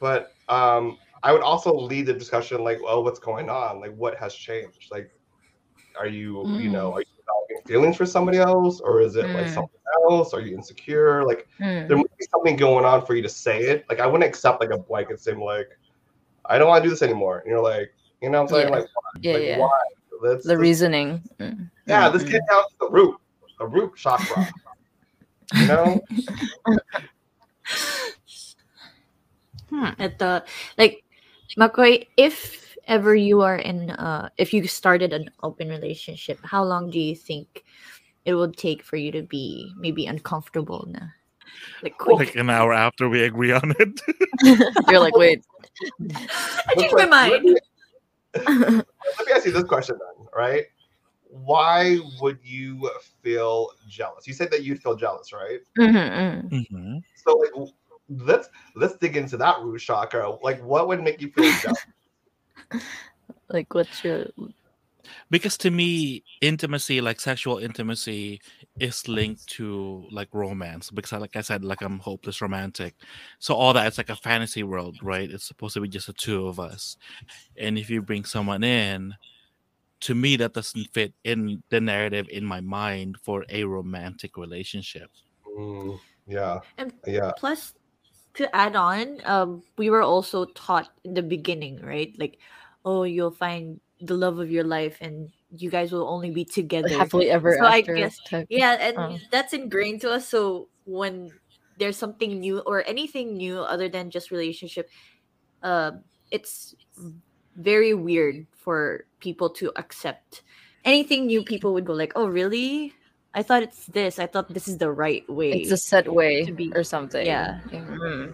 Speaker 9: But um, I would also lead the discussion like, well, what's going on? Like, what has changed? Like, are you, you know, are you developing feelings for somebody else, or is it like
Speaker 1: Mm.
Speaker 9: something else? Are you insecure? Like
Speaker 1: Mm.
Speaker 9: there must be something going on for you to say it. Like I wouldn't accept like a blanket statement like, I don't want to do this anymore. And you're like, you know what I'm saying?
Speaker 1: Yeah.
Speaker 9: Like, why?
Speaker 1: Yeah,
Speaker 9: like
Speaker 1: yeah.
Speaker 9: why? Let's,
Speaker 1: The
Speaker 9: let's-
Speaker 1: reasoning. Mm.
Speaker 9: yeah, let's get down to the root, the root chakra. You know? <laughs>
Speaker 7: at the like McCoy, if ever you are in uh if you started an open relationship, how long do you think it would take for you to be maybe uncomfortable now? Like quick.
Speaker 8: Like an hour after we agree on it. <laughs>
Speaker 1: You're like, wait.
Speaker 7: I changed my mind. <laughs>
Speaker 9: Let me ask you this question then, right? Why would you feel jealous? You said that you'd feel jealous, right?
Speaker 1: Mhm, mhm.
Speaker 8: Mhm.
Speaker 9: So like let's let's dig into that root chakra. Like what would make you feel <laughs> jealous?
Speaker 1: Like, what's your
Speaker 8: Because to me, intimacy, like sexual intimacy, is linked to like romance. Because, I- like I said, like I'm hopeless romantic. So all that it's like a fantasy world, right? It's supposed to be just the two of us. And if you bring someone in, to me, that doesn't fit in the narrative in my mind for a romantic relationship.
Speaker 9: Mm, yeah.
Speaker 7: And
Speaker 9: Yeah.
Speaker 7: plus to add on, um, we were also taught in the beginning, right? Like, oh, you'll find the love of your life and you guys will only be together.
Speaker 1: happily ever
Speaker 7: so I guess
Speaker 1: type-
Speaker 7: yeah, and
Speaker 1: Oh.
Speaker 7: that's ingrained to us. So when there's something new or anything new other than just relationship, uh, it's very weird for people to accept anything new. People would go like, "Oh, really? I thought it's this. I thought this is the right way."
Speaker 1: It's a set way
Speaker 7: to be-
Speaker 1: or something.
Speaker 7: Yeah.
Speaker 1: Mm.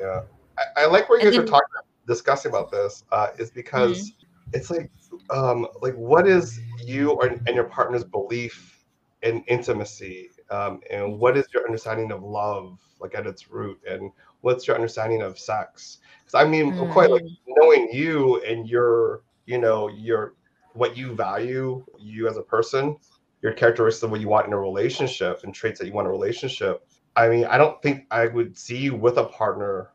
Speaker 9: Yeah. I, I like where you
Speaker 7: And
Speaker 9: guys are
Speaker 7: then-
Speaker 9: talking discussing about this, uh, is because it's like um like what is you or and your partner's belief in intimacy? Um, and what is your understanding of love like at its root and what's your understanding of sex? Because i mean quite like mm. knowing you and your you know your what you value you as a person your characteristics of what you want in a relationship and traits that you want in a relationship i mean i don't think i would see you with a partner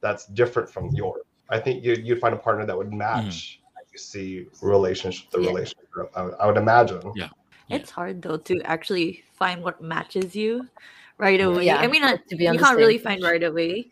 Speaker 9: that's different from yours i think you, you'd find a partner that would mm. match how you see relationship the
Speaker 7: Yeah.
Speaker 9: relationship I would, I would imagine.
Speaker 8: Yeah.
Speaker 7: It's hard though to actually find what matches you right away.
Speaker 1: Yeah,
Speaker 7: I mean, uh,
Speaker 1: to be
Speaker 7: you can't really find right away,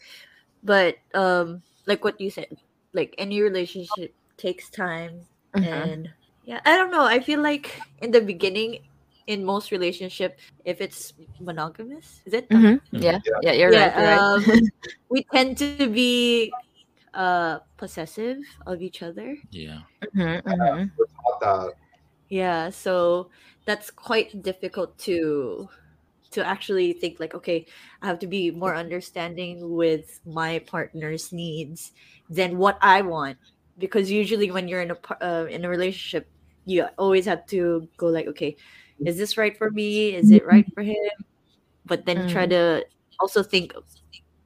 Speaker 7: but um, like what you said, like any relationship takes time,
Speaker 1: Mhm.
Speaker 7: and yeah, I don't know. I feel like in the beginning, in most relationship, if it's monogamous, is it?
Speaker 1: Mm-hmm. Yeah, yeah, you're
Speaker 7: yeah,
Speaker 1: right. You're right.
Speaker 7: um, <laughs> we tend to be uh possessive of each other.
Speaker 8: Yeah.
Speaker 1: Mhm, mhm.
Speaker 9: About that
Speaker 7: Yeah, so that's quite difficult to to actually think like okay, I have to be more understanding with my partner's needs than what I want because usually when you're in a par- uh, in a relationship, you always have to go like okay, is this right for me? Is it right for him? But then try
Speaker 1: Mm.
Speaker 7: to also think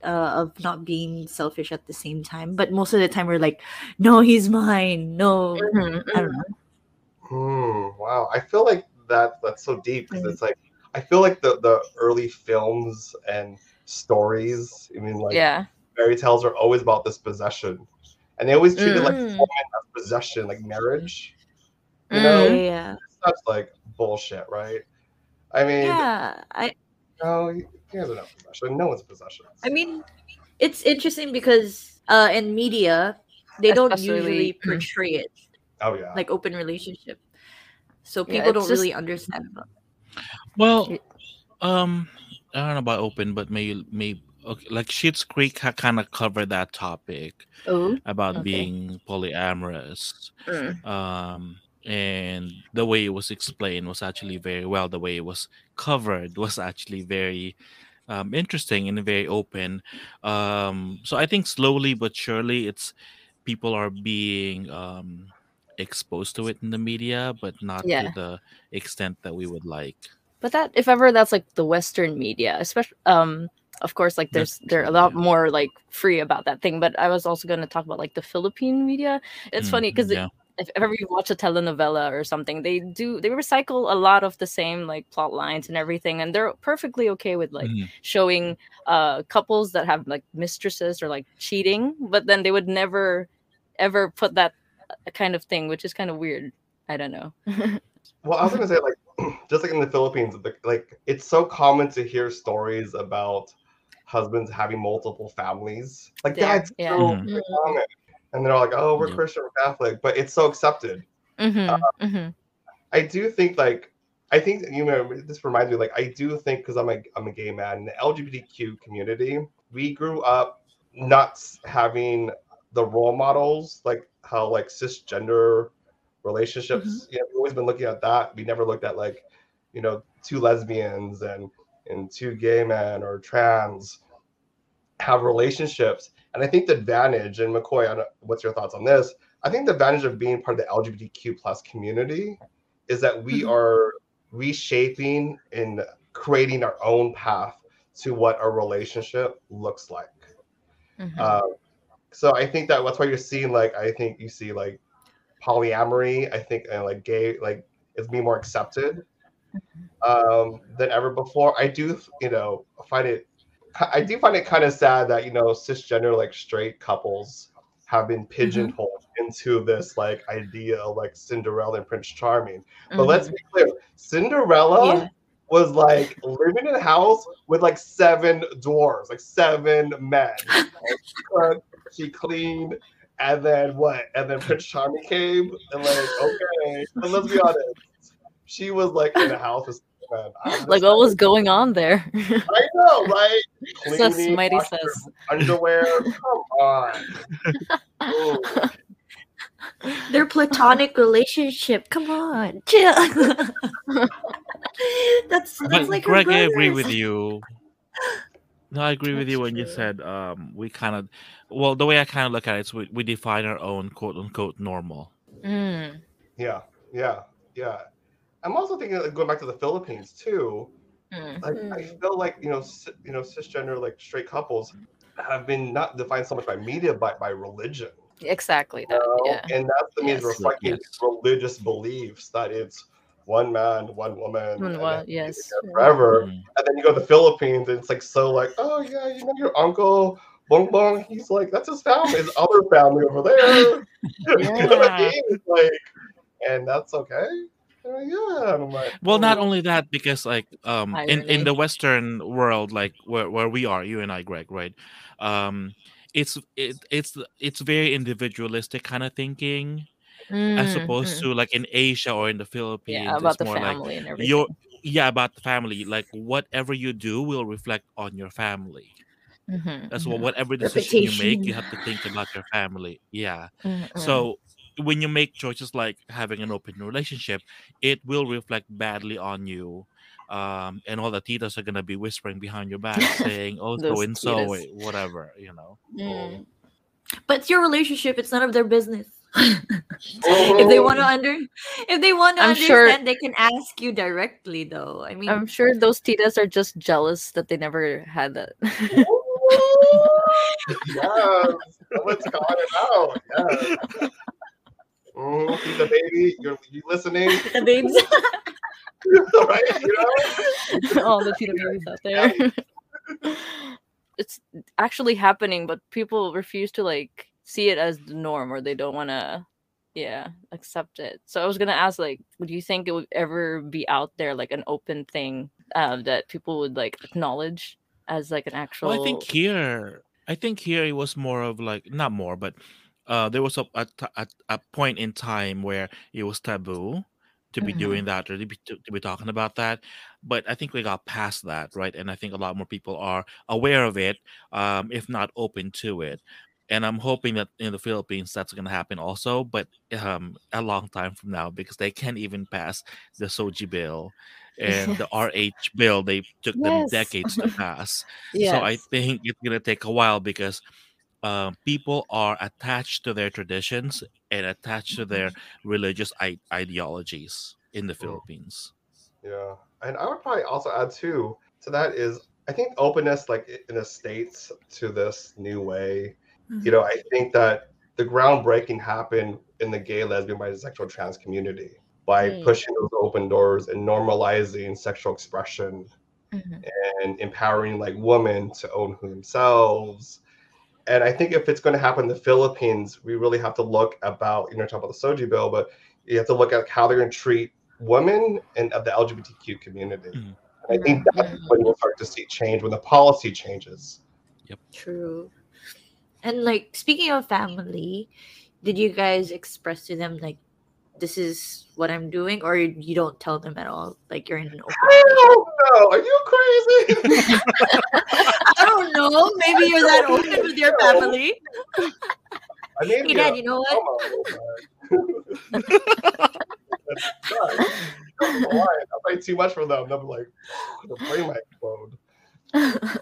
Speaker 7: uh, of not being selfish at the same time. But most of the time we're like, no, he's mine. No,
Speaker 1: Mhm,
Speaker 7: I don't know.
Speaker 9: Hmm. Wow. I feel like that that's so deep because
Speaker 7: Mm.
Speaker 9: it's like I feel like the the early films and stories. I mean, like
Speaker 1: yeah.
Speaker 9: fairy tales are always about this possession, and they always treat it like
Speaker 1: Mm.
Speaker 9: woman as possession, like marriage. You
Speaker 1: Mm.
Speaker 9: know,
Speaker 7: yeah.
Speaker 9: that's like bullshit, right? I mean,
Speaker 7: Yeah, I
Speaker 9: no, you guys are not possession. No one's possession.
Speaker 7: I mean, it's interesting because uh in media they don't usually <clears throat> portray it
Speaker 9: Oh yeah.
Speaker 7: like open relationship, so people
Speaker 1: it's
Speaker 7: don't
Speaker 1: just-
Speaker 7: really understand. about-
Speaker 8: Well, um, I don't know about open, but maybe maybe okay, like Schitt's Creek kind of covered that topic
Speaker 1: Oh.
Speaker 8: about
Speaker 1: Okay.
Speaker 8: being polyamorous.
Speaker 1: Mm.
Speaker 8: Um, and the way it was explained was actually very well. The way it was covered was actually very um, interesting and very open. Um, so I think slowly but surely, it's people are being um, exposed to it in the media, but not
Speaker 1: Yeah.
Speaker 8: to the extent that we would like.
Speaker 1: But that, if ever, that's like the Western media, especially. Um, of course, like there's
Speaker 8: That's
Speaker 1: they're a lot
Speaker 8: yeah.
Speaker 1: more like free about that thing. But I was also going to talk about like the Philippine media. It's
Speaker 8: Mm,
Speaker 1: funny because
Speaker 8: yeah.
Speaker 1: if ever you watch a telenovela or something, they do they recycle a lot of the same like plot lines and everything, and they're perfectly okay with like
Speaker 8: Mhm.
Speaker 1: showing uh couples that have like mistresses or like cheating, but then they would never ever put that kind of thing, which is kind of weird. I don't know. <laughs>
Speaker 9: Well, I was gonna say like <clears throat> just like in the Philippines, like it's so common to hear stories about husbands having multiple families. Like
Speaker 1: There,
Speaker 9: that's
Speaker 1: yeah.
Speaker 9: so
Speaker 8: Mhm.
Speaker 9: common. And they're like, oh, we're
Speaker 8: Yep.
Speaker 9: Christian, we're Catholic, but it's so accepted.
Speaker 1: Mm-hmm.
Speaker 9: Uh,
Speaker 1: mm-hmm.
Speaker 9: I do think like I think you know this reminds me like I do think because I'm a I'm a gay man in the LGBTQ community we grew up not having the role models like how like cisgender relationships you know we've always been looking at that we never looked at like you know two lesbians and and two gay men or trans have relationships and I think the advantage and McCoy I don't, what's your thoughts on this I think the advantage of being part of the LGBTQ plus community is that we
Speaker 7: Mhm.
Speaker 9: are reshaping and creating our own path to what a relationship looks like.
Speaker 1: Mm-hmm.
Speaker 9: Uh, so I think that that's why you're seeing like I think you see like polyamory. I think and like gay like is being more accepted um, than ever before. I do you know find it I do find it kind of sad that you know cisgender like straight couples have been pigeonholed into this like idea of like Cinderella and Prince Charming. But let's be clear, Cinderella
Speaker 7: Yeah.
Speaker 9: was like living in a house with like seven dwarves, like seven men. <laughs> she cleaned, and then what? And then Prince Charming came, and like, okay, but let's be honest, she was like in the house with seven men. <laughs>
Speaker 1: Like what was going on there?
Speaker 9: I know, right? <laughs>
Speaker 1: Sus,
Speaker 9: Cleaning,
Speaker 1: mighty
Speaker 9: washing
Speaker 1: sus.
Speaker 9: underwear. Come on. <laughs>
Speaker 7: Their platonic relationship. Come on, chill. that's that's
Speaker 8: But
Speaker 7: like
Speaker 8: Greg, I agree with you. No, I agree with you
Speaker 7: That's
Speaker 8: when you said um we kind of well the way I kind of look at it is we, we define our own quote unquote normal.
Speaker 1: Mm.
Speaker 9: Yeah, yeah, yeah. I'm also thinking of going back to the Philippines too.
Speaker 1: Mm.
Speaker 9: Like I feel like you know, ci- you know, cisgender like straight couples have been not defined so much by media, but by religion.
Speaker 1: Exactly
Speaker 9: you
Speaker 1: that.
Speaker 9: know?
Speaker 1: Yeah.
Speaker 9: And that's the means
Speaker 1: Yes.
Speaker 9: reflecting
Speaker 8: Yes.
Speaker 9: religious beliefs that it's one man, one woman,
Speaker 1: One
Speaker 9: and
Speaker 1: yes.
Speaker 9: together forever.
Speaker 8: Mhm.
Speaker 9: And then you go to the Philippines, and it's like so like, oh yeah, you know your uncle Bong Bong. He's like that's his family, his other family over there. <laughs> you know what I
Speaker 1: Yeah.
Speaker 9: mean? Like, and that's okay. Uh, yeah, like,
Speaker 8: Well, not
Speaker 9: oh,
Speaker 8: only that, because like um in, in the Western world, like where, where we are, you and I, Greg, right? Um, it's it, it's it's very individualistic kind of thinking, as
Speaker 1: Mm,
Speaker 8: opposed
Speaker 1: mm.
Speaker 8: to like in Asia or in the Philippines,
Speaker 1: yeah, about
Speaker 8: it's
Speaker 1: the
Speaker 8: more like
Speaker 1: family and everything.
Speaker 8: your yeah about the family. Like whatever you do will reflect on your family.
Speaker 1: Mhm,
Speaker 8: That's
Speaker 1: mhm,
Speaker 8: what whatever decision you make, you have to think about your family. Yeah.
Speaker 1: mhm, mhm.
Speaker 8: So when you make choices like having an open relationship, it will reflect badly on you. Um, and all the titas are gonna be whispering behind your back saying, "Oh, <laughs> so and so, whatever," you know.
Speaker 1: Mm.
Speaker 7: But it's your relationship. It's none of their business. If they want to under, if they want to
Speaker 1: I'm sure-
Speaker 7: understand, they can ask you directly. Though I mean,
Speaker 1: I'm sure those titas are just jealous that they never had that. <laughs>
Speaker 9: yes, let's call it out. Yes. Mm, see the baby, you're you listening,
Speaker 7: the babes. <laughs>
Speaker 9: right? You know?
Speaker 1: all the tita babies out there. <laughs> it's actually happening, but people refuse to like see it as the norm, or they don't want to, yeah, accept it. So I was gonna ask, like, would you think it would ever be out there, like an open thing uh, that people would like acknowledge as like an actual?
Speaker 8: Well, I think here, I think here it was more of like not more, but uh, there was a a point in time where it was taboo to be
Speaker 1: Mhm.
Speaker 8: doing that or to be, to, to be talking about that. But I think we got past that, right? And I think a lot more people are aware of it, um, if not open to it. And I'm hoping that in the Philippines that's going to happen also, but um, a long time from now because they can't even pass the SOGIE bill and the <laughs> RH bill. They took them decades to pass.
Speaker 1: yes. <laughs>
Speaker 8: So I think it's gonna take a while because um, people are attached to their traditions and attached to their religious I- ideologies in the Philippines.
Speaker 9: Yeah, and I would probably also add too to that is I think openness, like in the states, to this new way. You know, I think that the groundbreaking happened in the gay, lesbian, bisexual, trans community by
Speaker 1: Mm.
Speaker 9: pushing those open doors and normalizing sexual expression
Speaker 1: Mhm.
Speaker 9: and empowering like women to own themselves. And I think if it's going to happen in the Philippines, we really have to look about, you know, talk about the SOGIE bill, but you have to look at how they're going to treat women and of the LGBTQ community.
Speaker 8: Mhm.
Speaker 9: I think that's when we'll start to see change when the policy changes. Yep.
Speaker 7: True. And like speaking of family, did you guys express to them like this is what I'm doing, or you don't tell them at all? Like you're in an open.
Speaker 9: Oh no, are you crazy? <laughs>
Speaker 7: I don't know. Maybe you're that open with your family.
Speaker 9: I mean,
Speaker 7: Hey, Dad, you know what?
Speaker 9: I play too much for them. They'll be like, the brain might explode. <laughs>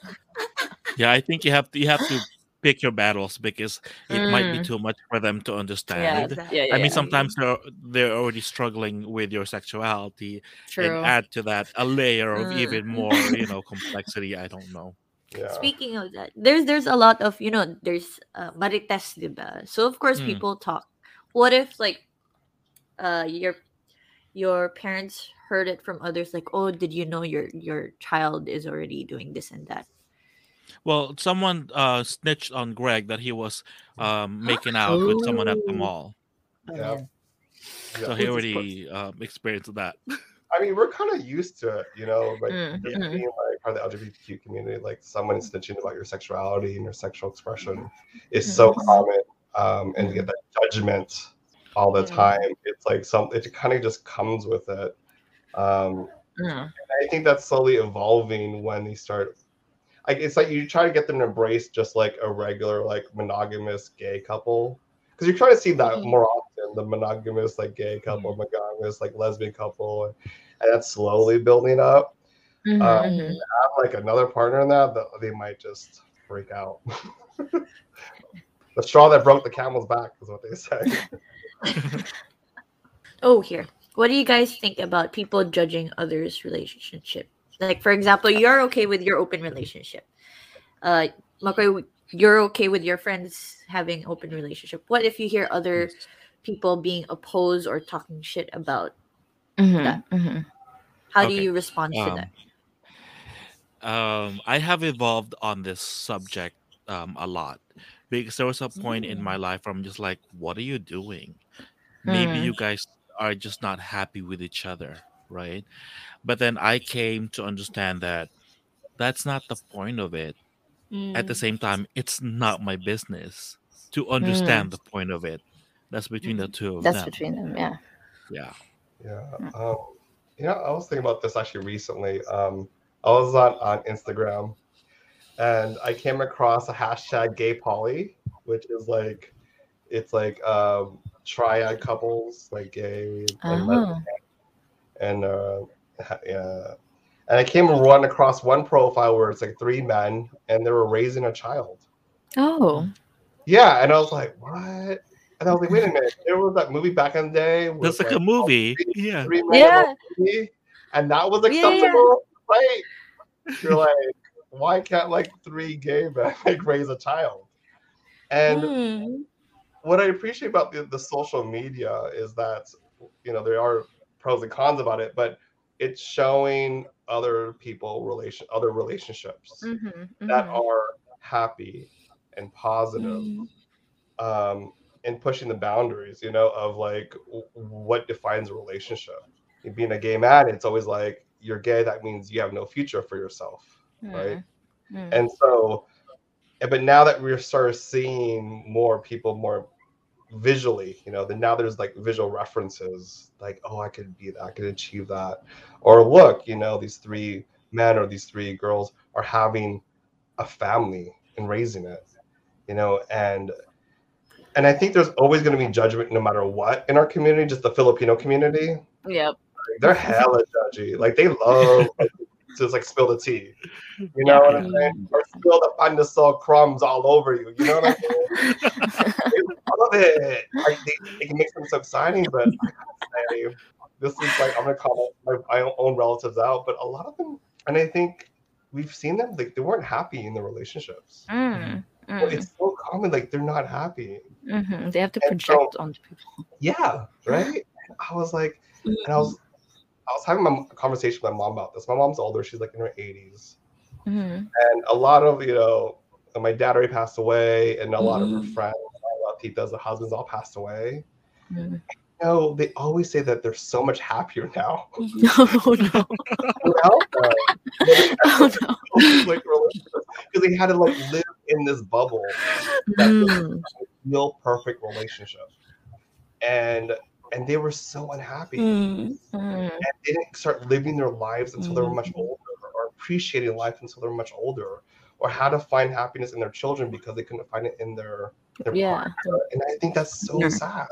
Speaker 8: Yeah, I think you have to you have to pick your battles because it might be
Speaker 1: Mm.
Speaker 8: too much for them to
Speaker 1: Yeah,
Speaker 8: understand.
Speaker 1: yeah, yeah.
Speaker 8: I mean,
Speaker 1: yeah.
Speaker 8: sometimes they're they're already struggling with your sexuality,
Speaker 1: True.
Speaker 8: and add to that a layer of
Speaker 1: Mm.
Speaker 8: even more, you know, complexity. I don't know.
Speaker 9: Yeah.
Speaker 7: Speaking of that, there's there's a lot of you know there's uh, marites, diba? So of course
Speaker 8: Mm.
Speaker 7: people talk. What if like uh your your parents heard it from others like oh did you know your your child is already doing this and that
Speaker 8: Well, someone uh, snitched on Greg that he was um, making out with someone at the
Speaker 7: Oh.
Speaker 8: mall,
Speaker 9: Yeah.
Speaker 8: so he already um, experienced that.
Speaker 9: I mean, we're kind of used to it, you know, like
Speaker 1: mm-hmm.
Speaker 9: being like part of the LGBTQ community, like someone snitching about your sexuality and your sexual expression is so
Speaker 1: Mhm.
Speaker 9: common. Um, and to get that judgment all the
Speaker 7: Mm.
Speaker 9: time, it's like some, it kind of just comes with it. Um,
Speaker 1: Mm.
Speaker 9: I think that's slowly evolving when they start. Like it's like you try to get them to embrace just like a regular like monogamous gay couple because you're trying to see that
Speaker 7: Mhm.
Speaker 9: more often the monogamous like gay couple, monogamous like lesbian couple, and, and that's slowly building up.
Speaker 1: Mhm,
Speaker 9: Uh,
Speaker 1: mhm.
Speaker 9: Have like another partner in that, that they might just freak out. <laughs> the straw that broke the camel's back is what they say. <laughs>
Speaker 7: oh here what do you guys think about people judging others relationship like for example you're okay with your open relationship uh McCoy, you're okay with your friends having open relationship what if you hear other people being opposed or talking shit about
Speaker 1: Mhm,
Speaker 7: that.
Speaker 1: mhm.
Speaker 7: how do you respond to
Speaker 8: Um,
Speaker 7: that
Speaker 8: um, I have evolved on this subject um, a lot because there was a point in
Speaker 7: Mm.
Speaker 8: my life where I'm just like, what are you doing? Maybe
Speaker 1: Mm.
Speaker 8: you guys are just not happy with each other, right? But then I came to understand that that's not the point of it. At the
Speaker 7: Mm.
Speaker 8: same time, it's not my business to understand the point of it. That's between the two of
Speaker 1: That's
Speaker 8: them.
Speaker 1: between them. Yeah.
Speaker 8: Yeah.
Speaker 9: Yeah. Um, you know, I was thinking about this actually recently. Um, I was on, on Instagram and I came across a hashtag gay poly, which is like, it's like um, triad couples, like gay and, lesbian,
Speaker 1: Oh.
Speaker 9: And uh, yeah. And I came and run across one profile where it's like three men and they were raising a child.
Speaker 1: Oh.
Speaker 9: Yeah, and I was like, what? And I was like, wait a minute, <laughs> there was that movie back in the day. with,
Speaker 8: That's like a
Speaker 9: like,
Speaker 8: movie. Yeah.
Speaker 9: three men in a
Speaker 1: Yeah.
Speaker 9: movie, and that was
Speaker 1: Yeah, yeah.
Speaker 9: acceptable. Right? You're like, why can't like three gay men <laughs> like raise a child? And
Speaker 7: Mm.
Speaker 9: what I appreciate about the, the social media is that you know there are pros and cons about it, but it's showing other people relation other relationships
Speaker 1: Mhm,
Speaker 9: that
Speaker 1: mhm.
Speaker 9: are happy and positive
Speaker 7: Mm.
Speaker 9: um, and pushing the boundaries, you know, of like what defines a relationship. Being a gay man, it's always like you're gay. That means you have no future for yourself, right?
Speaker 1: Mm.
Speaker 9: And so, but now that we're start seeing more people more visually, you know, then now there's like visual references, like oh, I could be that, I could achieve that, or look, you know, these three men or these three girls are having a family and raising it, you know, and and I think there's always going to be judgment no matter what in our community, just the Filipino community.
Speaker 1: Yep.
Speaker 9: They're hella judgy. Like they love like, <laughs> to just like spill the tea. You know what I'm saying? Or spill the pandesal crumbs all over you. You know what I'm saying? <laughs> they love it. Like, they, it makes them so exciting, but I gotta say, this is like I'm gonna call my, my own relatives out, but a lot of them, and I think we've seen them like they weren't happy in their relationships.
Speaker 1: Mm,
Speaker 9: Well,
Speaker 1: mm,
Speaker 9: It's so common, like they're not happy.
Speaker 1: mhm. They have to
Speaker 9: And so-
Speaker 1: project onto people.
Speaker 9: Yeah, right. I was like, and I was, I was having my conversation with my mom about this. My mom's older; she's like in her 80s,
Speaker 1: Mhm.
Speaker 9: and a lot of you know, my dad already passed away, and a lot of her
Speaker 7: Mhm.
Speaker 9: friends, a lot of titas, the husbands all passed away.
Speaker 1: Mm.
Speaker 9: know, they always say that they're so much happier now.
Speaker 1: oh <laughs> no.
Speaker 9: Without <laughs> them.
Speaker 1: Oh no. <laughs>
Speaker 9: like because they had to like live in this bubble that was
Speaker 1: Mm.
Speaker 9: a real perfect relationship and and they were so unhappy
Speaker 7: Mm.
Speaker 1: Mm.
Speaker 9: and they didn't start living their lives until they were much
Speaker 7: Mm.
Speaker 9: older or appreciating life until they were much older or how to find happiness in their children because they couldn't find it in their their
Speaker 1: Yeah.
Speaker 9: partner. and i think that's so sad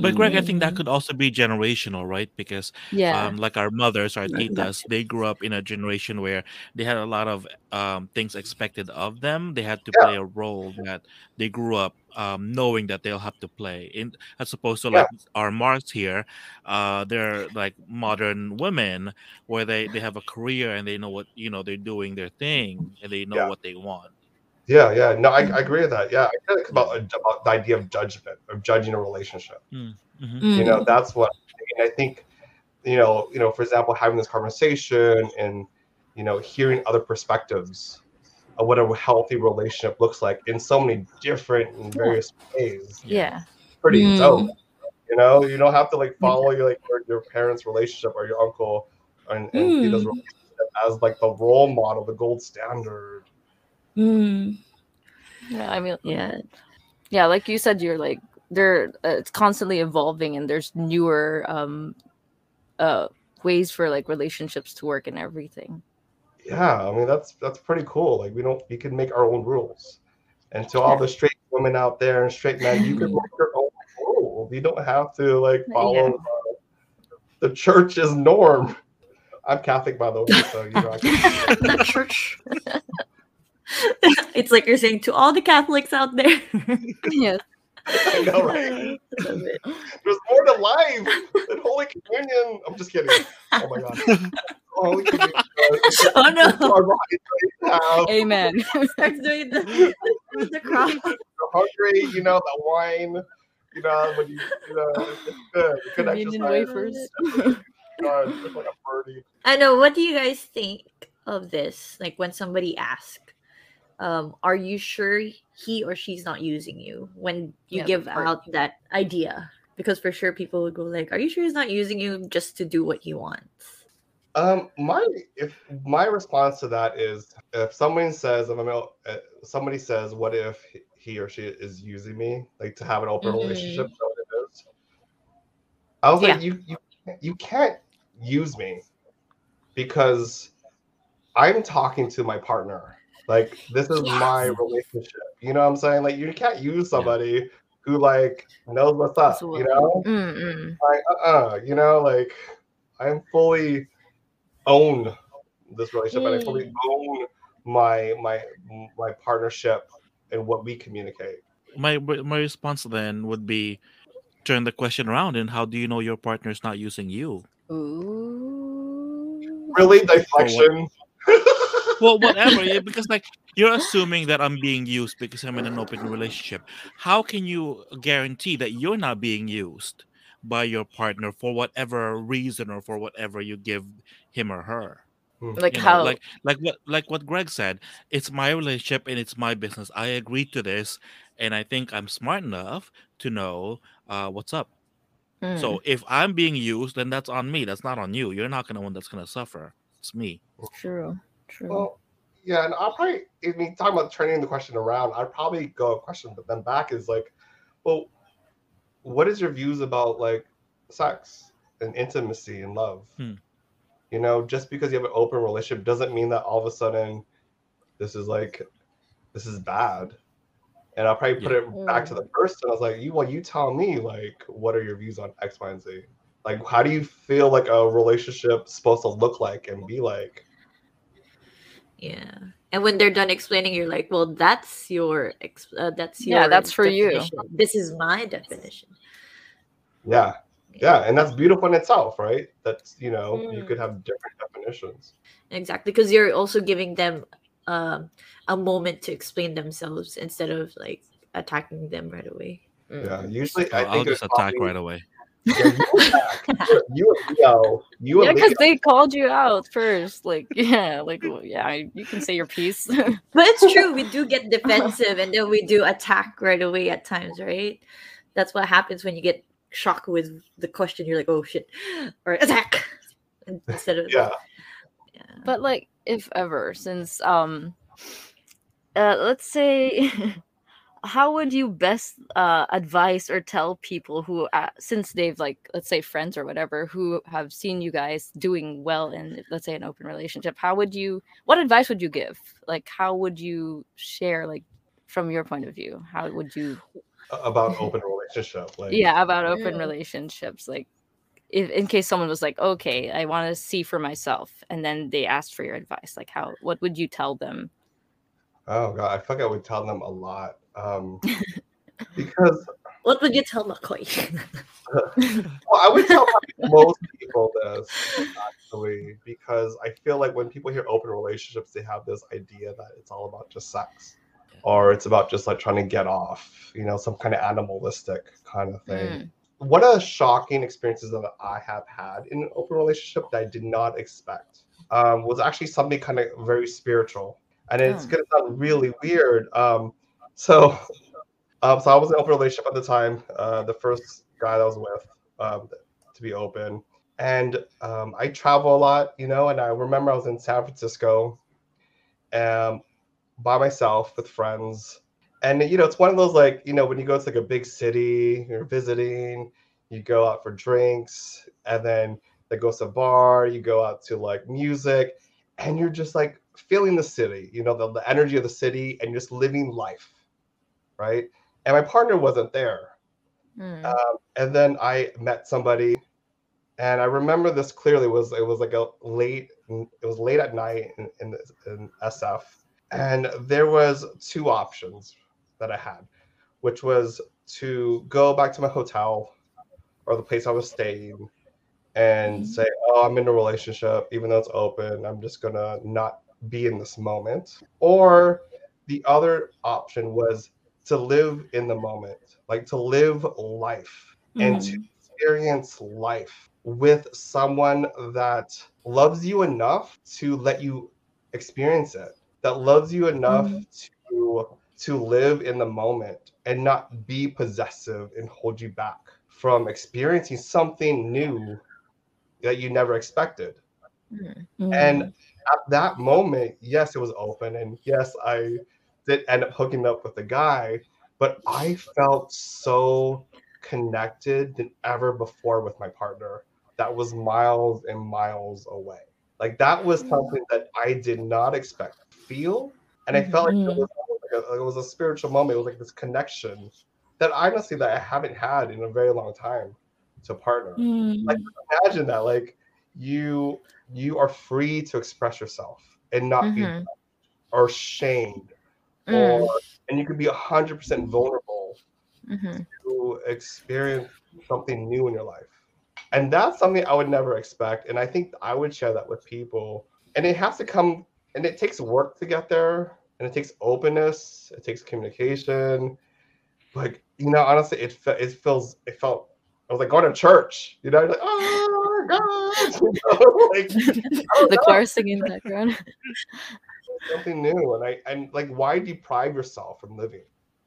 Speaker 8: But Greg, I think that could also be generational, right? Because
Speaker 1: Yeah.
Speaker 8: um, like our mothers, our titas, they grew up in a generation where they had a lot of um, things expected of them. They had to
Speaker 9: Yeah.
Speaker 8: play a role that they grew up um, knowing that they'll have to play. In as opposed to
Speaker 9: Yeah.
Speaker 8: like our Mars here, uh, they're like modern women where they they have a career and they know what you know they're doing their thing and they know what they want.
Speaker 9: Yeah yeah. No i, I agree with that. Yeah i think about, about the idea of judgment of judging a relationship.
Speaker 8: Mhm.
Speaker 9: you know that's what and i think you know you know for example having this conversation and you know hearing other perspectives of what a healthy relationship looks like in so many different and various ways.
Speaker 1: Yeah.
Speaker 9: pretty
Speaker 7: Mm.
Speaker 9: dope. You know you don't have to like follow your like your, your parents relationship or your uncle and, and see those
Speaker 7: Mm.
Speaker 9: as like the role model the gold standard
Speaker 7: Mm.
Speaker 1: Yeah. I mean,
Speaker 7: Yeah.
Speaker 1: yeah, like you said, you're like they're uh, it's constantly evolving, and there's newer um uh ways for like relationships to work and everything.
Speaker 9: yeah i mean that's that's pretty cool like we don't we can make our own rules and to all the straight women out there and straight men you can make your own rules you don't have to like <laughs> follow uh, the church's norm i'm catholic by the way so you know I can, <laughs>
Speaker 7: the church. <laughs> <laughs> it's like you're saying to all the Catholics out there. <laughs>
Speaker 1: yes.
Speaker 9: I know right <laughs> there's more to life than holy communion i'm just kidding oh my god holy communion
Speaker 7: Oh no!
Speaker 9: our bodies
Speaker 1: Amen.
Speaker 7: Starts doing the, the cross.
Speaker 9: you're hungry, you know, the wine, you know, when you, you know, it's good. It's good
Speaker 1: Communion wafers.
Speaker 9: God, it's like a birdie.
Speaker 7: I know. What do you guys think of this? Like when somebody asks, um, "Are you sure he or she's not using you?" When you
Speaker 1: Yeah,
Speaker 7: give
Speaker 1: that part.
Speaker 7: out that idea, because for sure people would go like, "Are you sure he's not using you just to do what he wants?"
Speaker 9: Um, my if my response to that is if someone says if I'm out- uh, somebody says what if he or she is using me like to have an open
Speaker 7: Mhm.
Speaker 9: relationship is that what it is? I was
Speaker 7: Yeah.
Speaker 9: like you you you can't use me because I'm talking to my partner like this is my relationship. You know what I'm saying? Like you can't use somebody who like knows what's up you know?
Speaker 1: Mm-mm.
Speaker 9: like uh-uh you know? Like i'm fully own this relationship and i fully mm. own my my my partnership and what we communicate.
Speaker 8: My my response then would be turn the question around and how do you know your partner's not using you?
Speaker 1: Ooh.
Speaker 9: really? Deflection <laughs>
Speaker 8: well whatever yeah, because like you're assuming that i'm being used because i'm in an open relationship. How can you guarantee that you're not being used by your partner for whatever reason or for whatever you give him or her?
Speaker 1: Like
Speaker 8: You know,
Speaker 1: how?
Speaker 8: like like what like what greg said it's my relationship and it's my business. I agreed to this and i think i'm smart enough to know uh, what's up.
Speaker 1: Mm.
Speaker 8: so if i'm being used then that's on me. That's not on you. You're not gonna one that's gonna suffer. It's me.
Speaker 1: True. True.
Speaker 9: well yeah and i'll probably i mean talking about turning the question around i'd probably go a question but then back is like well what is your views about like sex and intimacy and love?
Speaker 8: Hmm.
Speaker 9: you know just because you have an open relationship doesn't mean that all of a sudden this is like this is bad. And i'll probably put it back to the person. I was like you well you tell me like what are your views on x y and z? Like how do you feel like a relationship supposed to look like and be like
Speaker 7: Yeah. And when they're done explaining, you're like, "Well, that's your ex- uh, that's your
Speaker 1: Yeah, that's for you.
Speaker 7: This is my definition."
Speaker 9: yeah yeah and that's beautiful in itself right that's you know you
Speaker 7: Mm.
Speaker 9: could have different definitions
Speaker 7: Exactly, because you're also giving them um, a moment to explain themselves instead of like attacking them right away.
Speaker 9: yeah usually
Speaker 8: So
Speaker 9: i
Speaker 8: i'll just attack
Speaker 9: probably-
Speaker 8: right away
Speaker 9: yeah, you attack. <laughs> you and leo you
Speaker 1: yeah, because they called you out first. Like, <laughs> yeah, like, well, yeah, you can say your piece. <laughs>
Speaker 7: But it's true, we do get defensive and then we do attack right away at times, right? that's what happens when you get shocked with the question. You're like, oh shit, <gasps> or attack instead of
Speaker 9: Yeah.
Speaker 1: But like, if ever, since um, uh, let's say, how would you best uh advise or tell people who, uh, since they've like, let's say, friends or whatever, who have seen you guys doing well in, let's say, an open relationship? How would you? What advice would you give? Like, how would you share, like, from your point of view? How would you?
Speaker 9: About <laughs> open relationship. Like
Speaker 1: Yeah, about open
Speaker 7: Yeah.
Speaker 1: relationships, like. If, in case someone was like, okay, I want to see for myself, and then they asked for your advice, like how, what would you tell them?
Speaker 9: Oh god, I feel like I would tell them a lot. Um <laughs> because
Speaker 7: what would you tell McCoy? <laughs>
Speaker 9: well, I would tell <laughs> most people this actually because I feel like when people hear open relationships, they have this idea that it's all about just sex, or it's about just like trying to get off, you know, some kind of animalistic kind of thing. One of the shocking experiences that I have had in an open relationship that I did not expect um, was actually something kind of very spiritual, and it's
Speaker 1: Oh.
Speaker 9: gonna sound really weird. Um, so, um, so I was in an open relationship at the time. Uh, the first guy that I was with, um, to be open, and um, I travel a lot, you know. And I remember I was in San Francisco, um, by myself with friends, and you know, it's one of those like you know when you go to like a big city, you're visiting, you go out for drinks, and then they go to a bar, you go out to like music, and you're just like feeling the city, you know, the, the energy of the city, and just living life, right? And my partner wasn't there.
Speaker 1: Mm.
Speaker 9: Um, and then I met somebody, and I remember this clearly. It was it was like a late it was late at night in, in, in SF, and there was two options that I had, which was to go back to my hotel or the place I was staying and say, "Oh, I'm in a relationship, even though it's open. I'm just gonna not be in this moment." Or the other option was to live in the moment, like to live life and to mm-hmm. experience life with someone that loves you enough to let you experience it, that loves you enough mm-hmm. to to live in the moment and not be possessive and hold you back from experiencing something new that you never expected. Mm-hmm. And at that moment, yes, it was open, and yes, I did end up hooking up with a guy, but I felt so connected than ever before with my partner. That was miles and miles away. Like that was mm. something that I did not expect to feel, and I felt like it mm-hmm. was, like a, it was a spiritual moment. It was like this connection that honestly that I haven't had in a very long time to partner. Like mm. imagine that, like you you are free to express yourself and not be
Speaker 1: Mhm.
Speaker 9: or shamed
Speaker 1: Mm.
Speaker 9: or and you could be 100% vulnerable
Speaker 1: Mhm.
Speaker 9: to experience something new in your life and that's something i would never expect and i think i would share that with people and it has to come and it takes work to get there and it takes openness it takes communication like you know honestly it, it feels it felt i was like going to church you know like oh god you <laughs> know, like, <laughs>
Speaker 1: the choir singing in the background. <laughs>
Speaker 9: something new and i and like why deprive yourself from living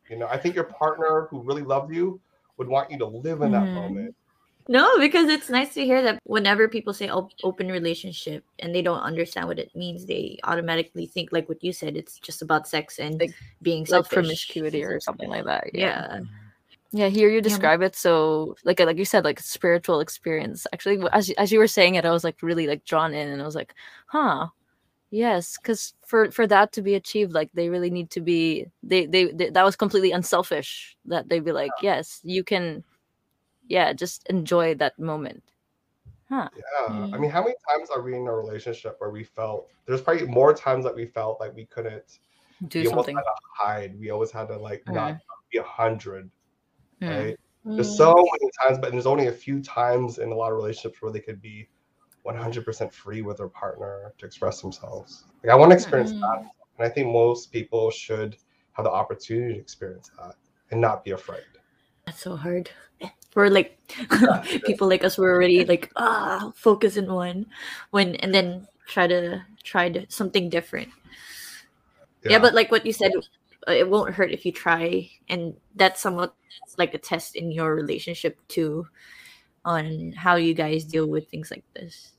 Speaker 9: you know i think your partner who really loved you would want you to live in that
Speaker 7: Mhm.
Speaker 9: moment
Speaker 7: No, because it's nice to hear that whenever people say op- open relationship and they don't understand what it means, they automatically think like what you said. It's just about sex and being
Speaker 1: like promiscuity or something like that.
Speaker 7: Yeah.
Speaker 1: Yeah, here you
Speaker 7: but-
Speaker 1: describe it so like like you said like spiritual experience. Actually, as as you were saying it, I was like really like drawn in, and I was like, huh, yes, because for for that to be achieved, like they really need to be they they, they that was completely unselfish. That they'd be like, yes, you can, yeah, just enjoy that moment. Huh.
Speaker 9: yeah i mm. mean how many times are we in a relationship where we felt there's probably more times that we felt like we couldn't
Speaker 1: Do
Speaker 9: we almost
Speaker 1: something.
Speaker 9: had to hide we always had to like not mm. be a hundred
Speaker 1: Mm.
Speaker 9: right there's mm. so many times but there's only a few times in a lot of relationships where they could be 100% free with their partner to express themselves like i want to experience that and i think most people should have the opportunity to experience that and not be afraid
Speaker 7: That's so hard. We're like <laughs> people like us. We're already like ah focus in one, when and then try to try to something different. Yeah. but like what you said, uh, it won't hurt if you try and that's somewhat like a test in your relationship too on how you guys deal with things like this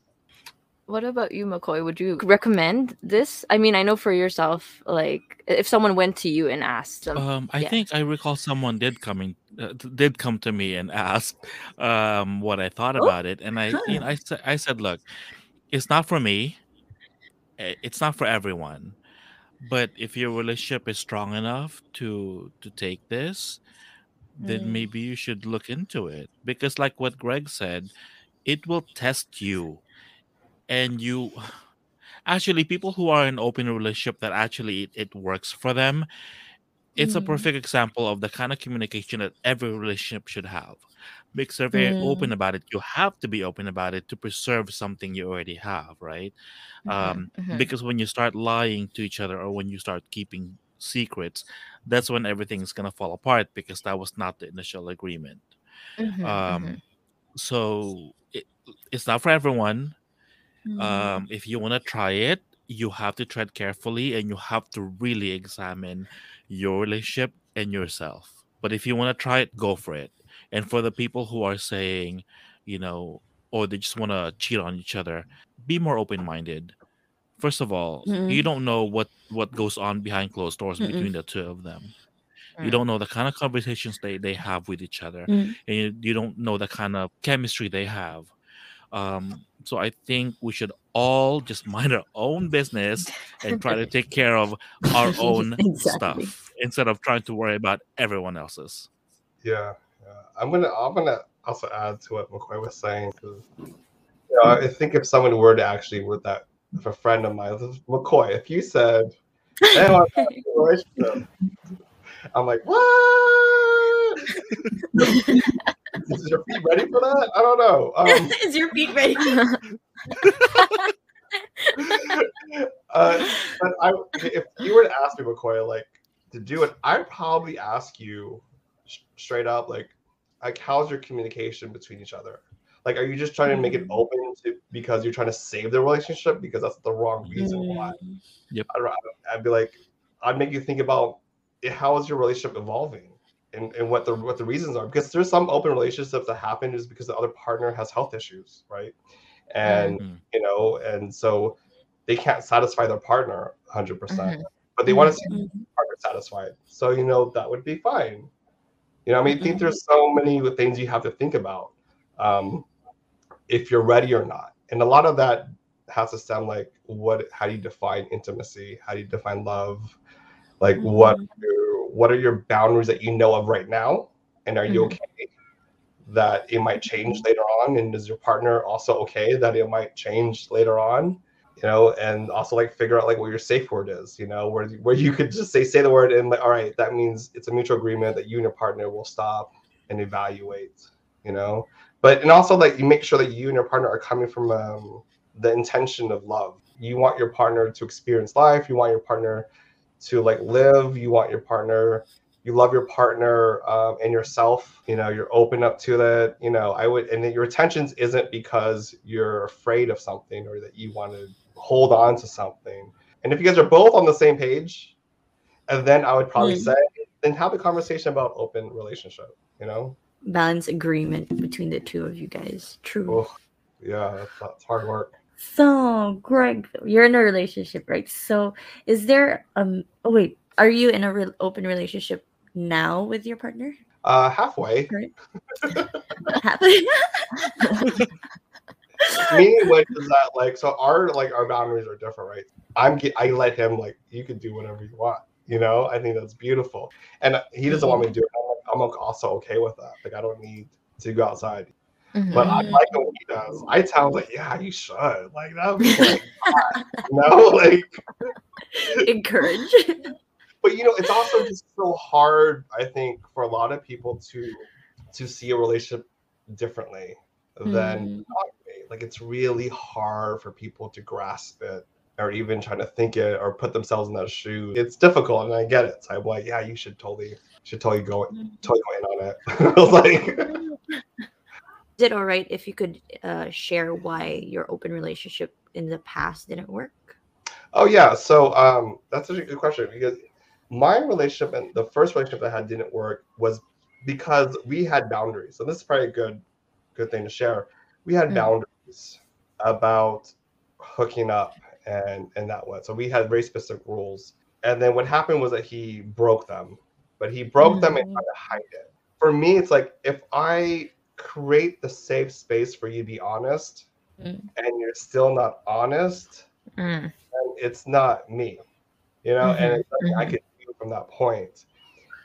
Speaker 1: What about you, McCoy? Would you recommend this? I mean, I know for yourself, like if someone went to you and asked, um,
Speaker 8: Um, I
Speaker 1: yeah.
Speaker 8: think I recall someone did coming uh, did come to me and <laughs> ask um what I thought
Speaker 7: Oh,
Speaker 8: about it, and I you know I said I said, look, it's not for me. eh, It's not for everyone. But if your relationship is strong enough to to take this, then
Speaker 7: Mm.
Speaker 8: maybe you should look into it because, like what Greg said, it will test you, and you <sighs> actually people who are in open relationship that actually it, it works for them it's a
Speaker 7: Mm.
Speaker 8: perfect example of the kind of communication that every relationship should have because they're very open
Speaker 7: Mm.
Speaker 8: about it you have to be open about it to preserve something you already have right um,
Speaker 1: mhm.
Speaker 8: because when you start lying to each other or when you start keeping secrets that's when everything's going to fall apart because that was not the initial agreement
Speaker 1: Mhm,
Speaker 8: um,
Speaker 1: mhm.
Speaker 8: so it, it's not for everyone
Speaker 7: Mm.
Speaker 8: um, if you want to try it, you have to tread carefully and you have to really examine your relationship and yourself. But if you want to try it, go for it. And for the people who are saying, you know, or they just want to cheat on each other, be more open minded. First of all, you
Speaker 7: Mm-mm.
Speaker 8: don't know what what goes on behind closed doors
Speaker 7: Mm-mm.
Speaker 8: between the two of them. You
Speaker 1: Mm.
Speaker 8: don't know the kind of conversations they, they have with each other,
Speaker 7: Mm.
Speaker 8: and you, you don't know the kind of chemistry they have. Um, so I think we should all just <laughs> mind our own business and try to take care of our own <laughs>
Speaker 7: Exactly.
Speaker 8: stuff instead of trying to worry about everyone else's.
Speaker 9: Yeah, yeah. I'm gonna I'm gonna also add to what McCoy was saying. 'cause, You know, I think if someone were to actually with that, if a friend of mine, McCoy, if you said, "Hey, I want to have a relationship," I'm like, what? <laughs> Is your feet ready for that? I don't know. Um, <laughs>
Speaker 7: Is your feet ready? <laughs>
Speaker 9: uh, but I, if you were to ask me, McCoy, like to do it, I'd probably ask you sh- straight up, like, like how's your communication between each other? Like, are you just trying to make it open to because you're trying to save the relationship? Because that's the wrong reason why.
Speaker 8: Yep.
Speaker 9: I'd, I'd be like, I'd make you think about how is your relationship evolving and, and what the what the reasons are. Because there's some open relationships that happen is because the other partner has health issues, right? And
Speaker 8: Mhm.
Speaker 9: you know, and so they can't satisfy their partner 100%, percent
Speaker 1: Mhm.
Speaker 9: but they want to see
Speaker 7: Mhm.
Speaker 9: their partner satisfied. So, you know, that would be fine. You know, I mean, I think there's so many things you have to think about um, if you're ready or not. And a lot of that has to sound like what, how do you define intimacy? How do you define love? Like, what, are- what are your boundaries that you know of right now? And are you
Speaker 1: Mhm.
Speaker 9: okay that it might change later on? And is your partner also okay that it might change later on? You know, and also like figure out like what your safe word is, you know, where where you could just say say the word and like, all right, that means it's a mutual agreement that you and your partner will stop and evaluate, you know. But and also like you make sure that you and your partner are coming from um, the intention of love. You want your partner to experience life. You want your partner to like live. You want your partner you love your partner um, and yourself you know you're open up to that you know i would and that your intentions isn't because you're afraid of something or that you want to hold on to something and if you guys are both on the same page and then i would probably
Speaker 7: Mm.
Speaker 9: say then have a conversation about open relationship you know
Speaker 7: Balance agreement between the two of you guys. True.
Speaker 9: oh yeah that's, that's hard work
Speaker 7: So, Greg, you're in a relationship, right? So, is there um? Oh wait, are you in a re- open relationship now with your partner?
Speaker 9: uh halfway <laughs>
Speaker 7: Happy? <laughs> <laughs>
Speaker 9: meaning which is that like so our like our boundaries are different right i'm i let him like you can do whatever you want you know i think that's beautiful and he doesn't want me to do it i'm, also okay with that like i don't need to go outside
Speaker 1: Mhm.
Speaker 9: but i like when he does i tell him like yeah you should like that would be like, <laughs> no like <laughs>
Speaker 7: Encourage. <laughs>
Speaker 9: but you know it's also just so hard i think for a lot of people to to see a relationship differently than
Speaker 7: Mm.
Speaker 9: monogamy. like it's really hard for people to grasp it or even trying to think it or put themselves in that shoe. it's difficult and i get it so i'm like yeah you should totally should totally go totally go in on it i was <laughs> like <laughs>
Speaker 7: Is it all right if you could uh, share why your open relationship in the past didn't work?
Speaker 9: Oh yeah, so um, that's such a good question because my relationship and the first relationship I had didn't work was because we had boundaries. And this is probably a good good thing to share. We had
Speaker 7: Mm.
Speaker 9: boundaries about hooking up and and that one. so we had very specific rules. And then what happened was that he broke them, but he broke them and
Speaker 7: Mm.
Speaker 9: tried to hide it. For me, it's like if I create the safe space for you to be honest
Speaker 7: Mm.
Speaker 9: and you're still not honest,
Speaker 7: Mm.
Speaker 9: then it's not me. You know, and
Speaker 7: Mhm,
Speaker 9: it's like I
Speaker 7: mhm.
Speaker 9: could feel from that point.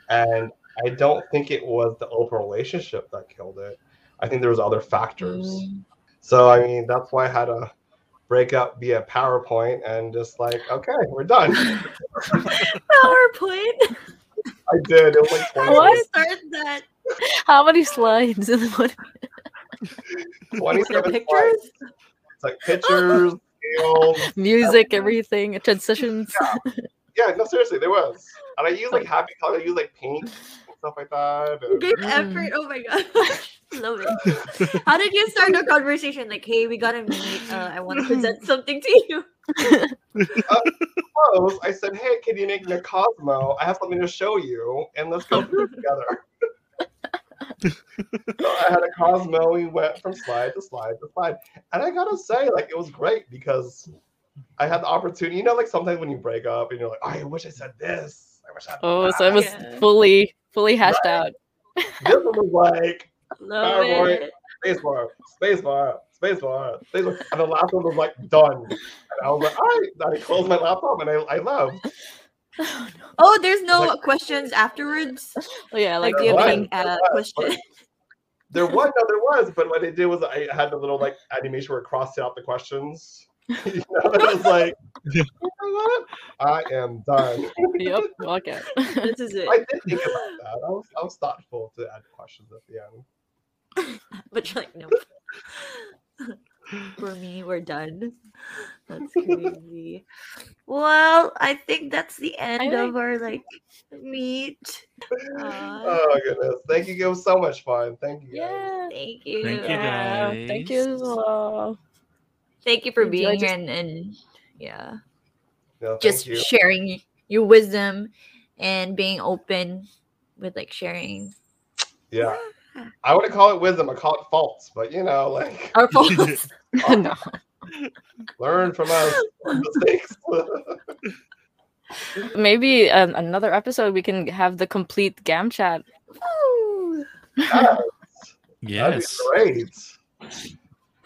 Speaker 9: And I don't think it was the open relationship that killed it. I think there was other factors.
Speaker 7: Mm.
Speaker 9: So I mean, that's why I had to break up via PowerPoint and just like, okay, we're done. <laughs>
Speaker 7: PowerPoint. <laughs>
Speaker 9: I did. It was like 20,
Speaker 1: What?
Speaker 7: Start that.
Speaker 1: How many slides? in one-
Speaker 9: 27
Speaker 7: Pictures.
Speaker 9: slides. It's like pictures, <laughs> scales. <laughs>
Speaker 1: Music, everything, transitions.
Speaker 9: Yeah, no, seriously, there was. And I used like happy color. I used like pink and stuff like that. and-
Speaker 7: Great
Speaker 1: Mm.
Speaker 7: effort. Oh my god. <laughs> Love it. How did you start the conversation? Like, hey, we gotta meet. Uh, I want to present something to you.
Speaker 9: Close, I said, "Hey, can you make me a Cosmo? I have something to show you, and let's go through it together." <laughs> so I had a Cosmo. We went from slide to slide to slide, and I gotta say, like, it was great because I had the opportunity. You know, like sometimes when you break up and you're like, oh, "I wish I said this. I wish I." Had
Speaker 1: Oh, so it was
Speaker 7: Yeah.
Speaker 1: fully, fully hashed out.
Speaker 9: This one was like
Speaker 7: Love
Speaker 9: PowerPoint.
Speaker 7: it.
Speaker 9: spacebar, spacebar, spacebar, spacebar, and the last one was like done. And I was like, all right. Then I closed my laptop and I, I left.
Speaker 7: Oh, there's no
Speaker 9: Like-
Speaker 7: questions afterwards.
Speaker 1: Oh, yeah,
Speaker 7: Like,
Speaker 1: like
Speaker 7: do you have
Speaker 9: Right.
Speaker 7: any uh, question?
Speaker 9: There was no, there was, but what I did was I had the little like animation where it crossed out the questions. <laughs> you know, it was like, you know what? I am done.
Speaker 1: yep. Okay.
Speaker 7: this is <laughs> it.
Speaker 9: I did think about that. I was, I was thoughtful to add questions at the end. <laughs>
Speaker 7: but you're like, no. For me, we're done. That's <laughs> crazy. well, I think that's the end
Speaker 1: think-
Speaker 7: of our like meet. Uh,
Speaker 9: Oh goodness! Thank you. It was so much fun. Thank you. Guys.
Speaker 1: Yeah.
Speaker 7: thank you.
Speaker 8: Thank you,
Speaker 1: Yeah, Thank you as well.
Speaker 7: Thank you for
Speaker 1: Enjoy
Speaker 7: being here and, and yeah,
Speaker 9: No,
Speaker 7: just
Speaker 9: you.
Speaker 7: sharing your wisdom and being open with like sharing
Speaker 9: Yeah. I wouldn't call it wisdom. I call it faults. But you know, like
Speaker 7: our <laughs> faults. <laughs>
Speaker 1: no.
Speaker 9: learn from us our mistakes.
Speaker 1: Maybe um, another episode we can have the complete Gam chat.
Speaker 7: Woo!
Speaker 9: Yes,
Speaker 8: Yes.
Speaker 9: That'd be great.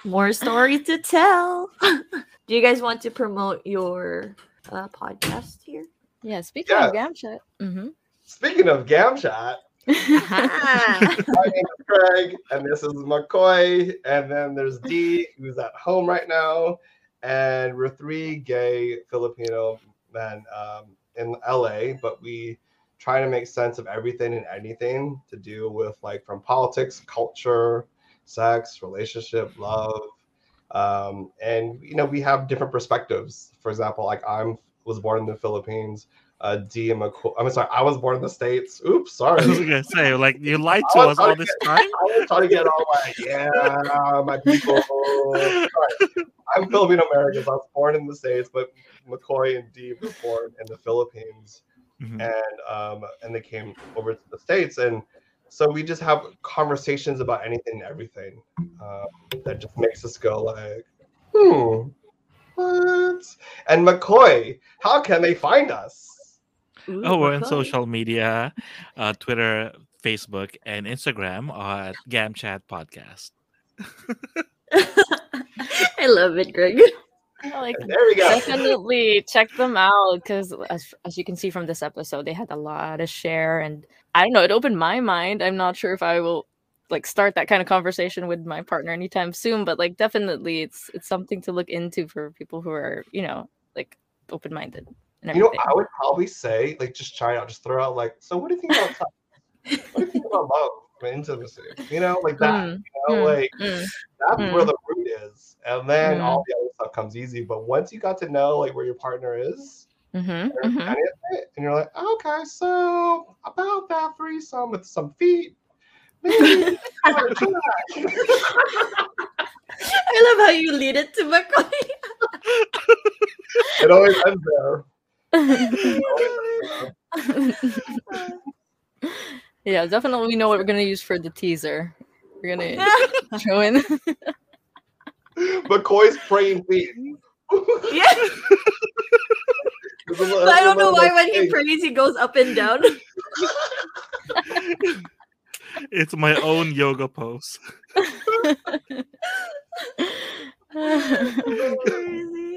Speaker 7: More stories to tell. <laughs> Do you guys want to promote your uh, podcast here?
Speaker 1: Yeah, speaking
Speaker 9: Yeah.
Speaker 1: of Gam chat. Mm-hmm.
Speaker 9: Speaking of Gamchat,
Speaker 7: Ah. <laughs>
Speaker 9: my name is Craig, and this is McCoy, and then there's D, who's at home right now, and we're three gay Filipino men um, in LA, but we try to make sense of everything and anything to do with like from politics, culture, sex, relationship, love, um, and you know we have different perspectives. For example, like I'm was born in the Philippines. Uh, D McCoy. I'm sorry, I was born in the states. Oops, sorry. <laughs>
Speaker 8: I was gonna say, like, you lied to us all this
Speaker 9: get-
Speaker 8: time. <laughs>
Speaker 9: I was trying to get all like, yeah, my people. <laughs> I'm Filipino American. so I was born in the States, but McCoy and Dee were born in the Philippines,
Speaker 8: Mhm.
Speaker 9: and um, and they came over to the States, and so we just have conversations about anything and everything um, that just makes us go like, hmm, what? And McCoy, how can they find us?
Speaker 8: Oh, we're on social media, uh, Twitter, Facebook, and Instagram at GamChat Podcast. <laughs>
Speaker 7: I love it, Greg.
Speaker 1: like
Speaker 9: there we go.
Speaker 1: definitely check them out because as, as you can see from this episode they had a lot to share and i don't know it opened my mind i'm not sure if i will like start that kind of conversation with my partner anytime soon but like definitely it's it's something to look into for people who are you know like open-minded and
Speaker 9: You know, I would probably say, like, just try out, just throw out, like, so what do you think about? <laughs> What do you think about love and intimacy? You know, like that.
Speaker 1: Mm,
Speaker 9: you know,
Speaker 1: mm,
Speaker 9: like
Speaker 1: mm.
Speaker 9: that's
Speaker 1: mm.
Speaker 9: where the root is, and then
Speaker 1: Mm.
Speaker 9: all the other stuff comes easy. But once you got to know like where your partner is,
Speaker 1: Mhm,
Speaker 9: and
Speaker 1: mhm.
Speaker 9: it, and you're like, okay, so about that threesome with some feet. Maybe <laughs> I.
Speaker 7: I love how you lead it to McCoy. <laughs>
Speaker 9: it always ends there. It always ends there.
Speaker 1: Yeah, definitely we know what we're gonna use for the teaser. We're gonna <laughs> throw in <laughs>
Speaker 9: McCoy's praying feet. <laughs>
Speaker 7: Yeah. But I don't know why when he prays he goes up and down.
Speaker 8: It's my own yoga pose.
Speaker 7: Crazy.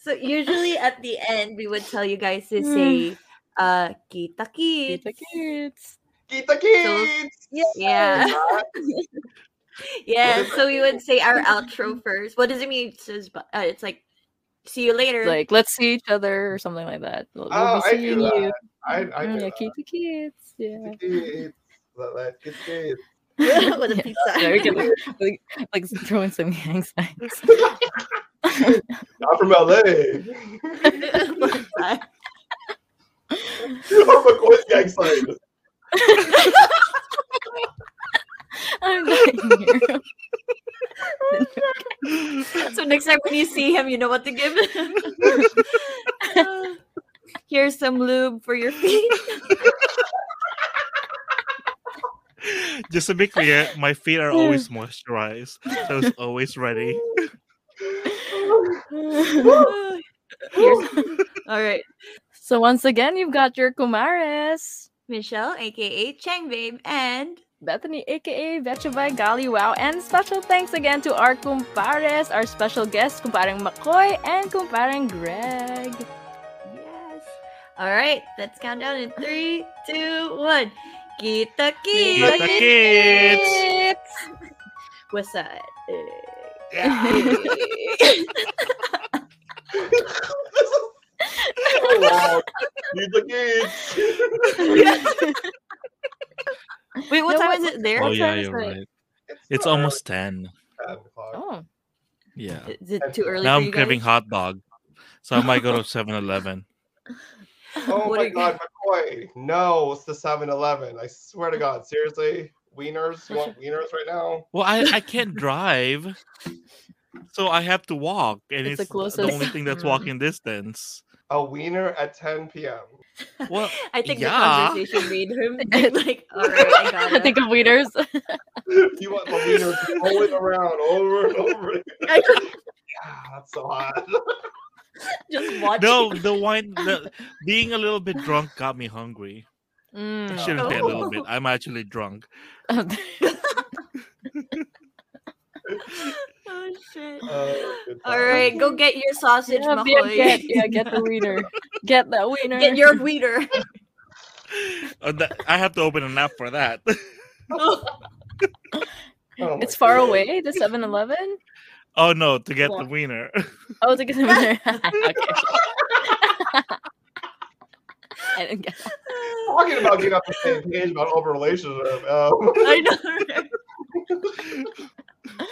Speaker 7: So usually at the end we would tell you guys to say uh kita kits.
Speaker 1: the kids.
Speaker 9: Kita kids.
Speaker 7: Yeah. <laughs> yeah, so we would say our outro <laughs> first. What does it mean? It says bu- uh, it's like see you later.
Speaker 1: Like let's see each other or something like that. We'll, we'll
Speaker 9: Oh,
Speaker 1: be
Speaker 9: I do
Speaker 1: you.
Speaker 9: that. I, I do
Speaker 1: yeah,
Speaker 9: that.
Speaker 1: keep the kids. Yeah.
Speaker 9: Kids. Let- let kids kids. <laughs>
Speaker 7: with a
Speaker 1: Yeah.
Speaker 7: pizza.
Speaker 1: Yeah, we can like, like throw in some gang signs. <laughs>
Speaker 9: I'm from LA. oh, McCoy's gang sign. <laughs>
Speaker 1: I'm dying here. <laughs>
Speaker 7: so next time when you see him, you know what to give him. Here's some lube for your feet.
Speaker 8: Just to be clear, my feet are always moisturized, so it's always ready.
Speaker 7: Here's- All right.
Speaker 1: So once again, you've got your Kumares.
Speaker 7: Michelle, aka Chang Babe, and
Speaker 1: Bethany, aka Betchabay Gali Wow, and special thanks again to our kumpares, our special guests, kumpareng McCoy and kumpareng Greg.
Speaker 7: yes. All right, let's count down in three, two, one. Kita
Speaker 8: Kita
Speaker 7: kita
Speaker 8: kids.
Speaker 7: What's that?
Speaker 9: Oh, wow. Kita kids.
Speaker 7: Wait, what
Speaker 1: No,
Speaker 7: time is it there?
Speaker 8: Oh yeah, you're right. It's almost ten.
Speaker 9: 10.
Speaker 1: Oh,
Speaker 8: Yeah.
Speaker 7: Is it too early
Speaker 8: Now I'm craving hot dog, so I might go to 7-Eleven.
Speaker 9: Oh
Speaker 7: What
Speaker 9: my
Speaker 7: are you-
Speaker 9: god, McCoy. No, it's the 7 Eleven. I swear to God. Seriously? Wieners? You want wieners right now?
Speaker 8: Well, I, I can't <laughs> drive, so I have to walk, and
Speaker 1: It's
Speaker 8: it's,
Speaker 1: the
Speaker 8: the, only thing that's walking distance.
Speaker 9: A wiener at 10 p.m.
Speaker 8: Well, <laughs>
Speaker 7: I think
Speaker 8: yeah.
Speaker 7: the conversation made him <laughs> think like, all right, I got
Speaker 1: I
Speaker 7: it.
Speaker 1: think of wieners.
Speaker 9: you want the wieners rolling around over and over again.
Speaker 7: I
Speaker 9: Ah, that's so hot.
Speaker 7: just watch.
Speaker 8: no, the wine, the, being a little bit drunk got me hungry. I
Speaker 1: Mm.
Speaker 8: shouldn't say a little bit.
Speaker 7: Oh.
Speaker 8: I'm actually drunk. <laughs> <laughs>
Speaker 7: Oh shit.
Speaker 9: Uh, good
Speaker 7: All
Speaker 9: times.
Speaker 7: right, go get your sausage,
Speaker 1: yeah,
Speaker 7: McCoy.
Speaker 1: yeah, get, yeah, get the wiener. <laughs> Get that wiener.
Speaker 7: Get your wiener.
Speaker 8: Uh, that, I have to open an app for that.
Speaker 9: Oh
Speaker 1: It's far
Speaker 9: God.
Speaker 1: away, the 7 Eleven?
Speaker 8: oh no, to get the wiener.
Speaker 1: Oh, to get the wiener. okay. <laughs> and get.
Speaker 9: Talking about getting off the same page about open relationship. Um.
Speaker 7: I know. Right? <laughs>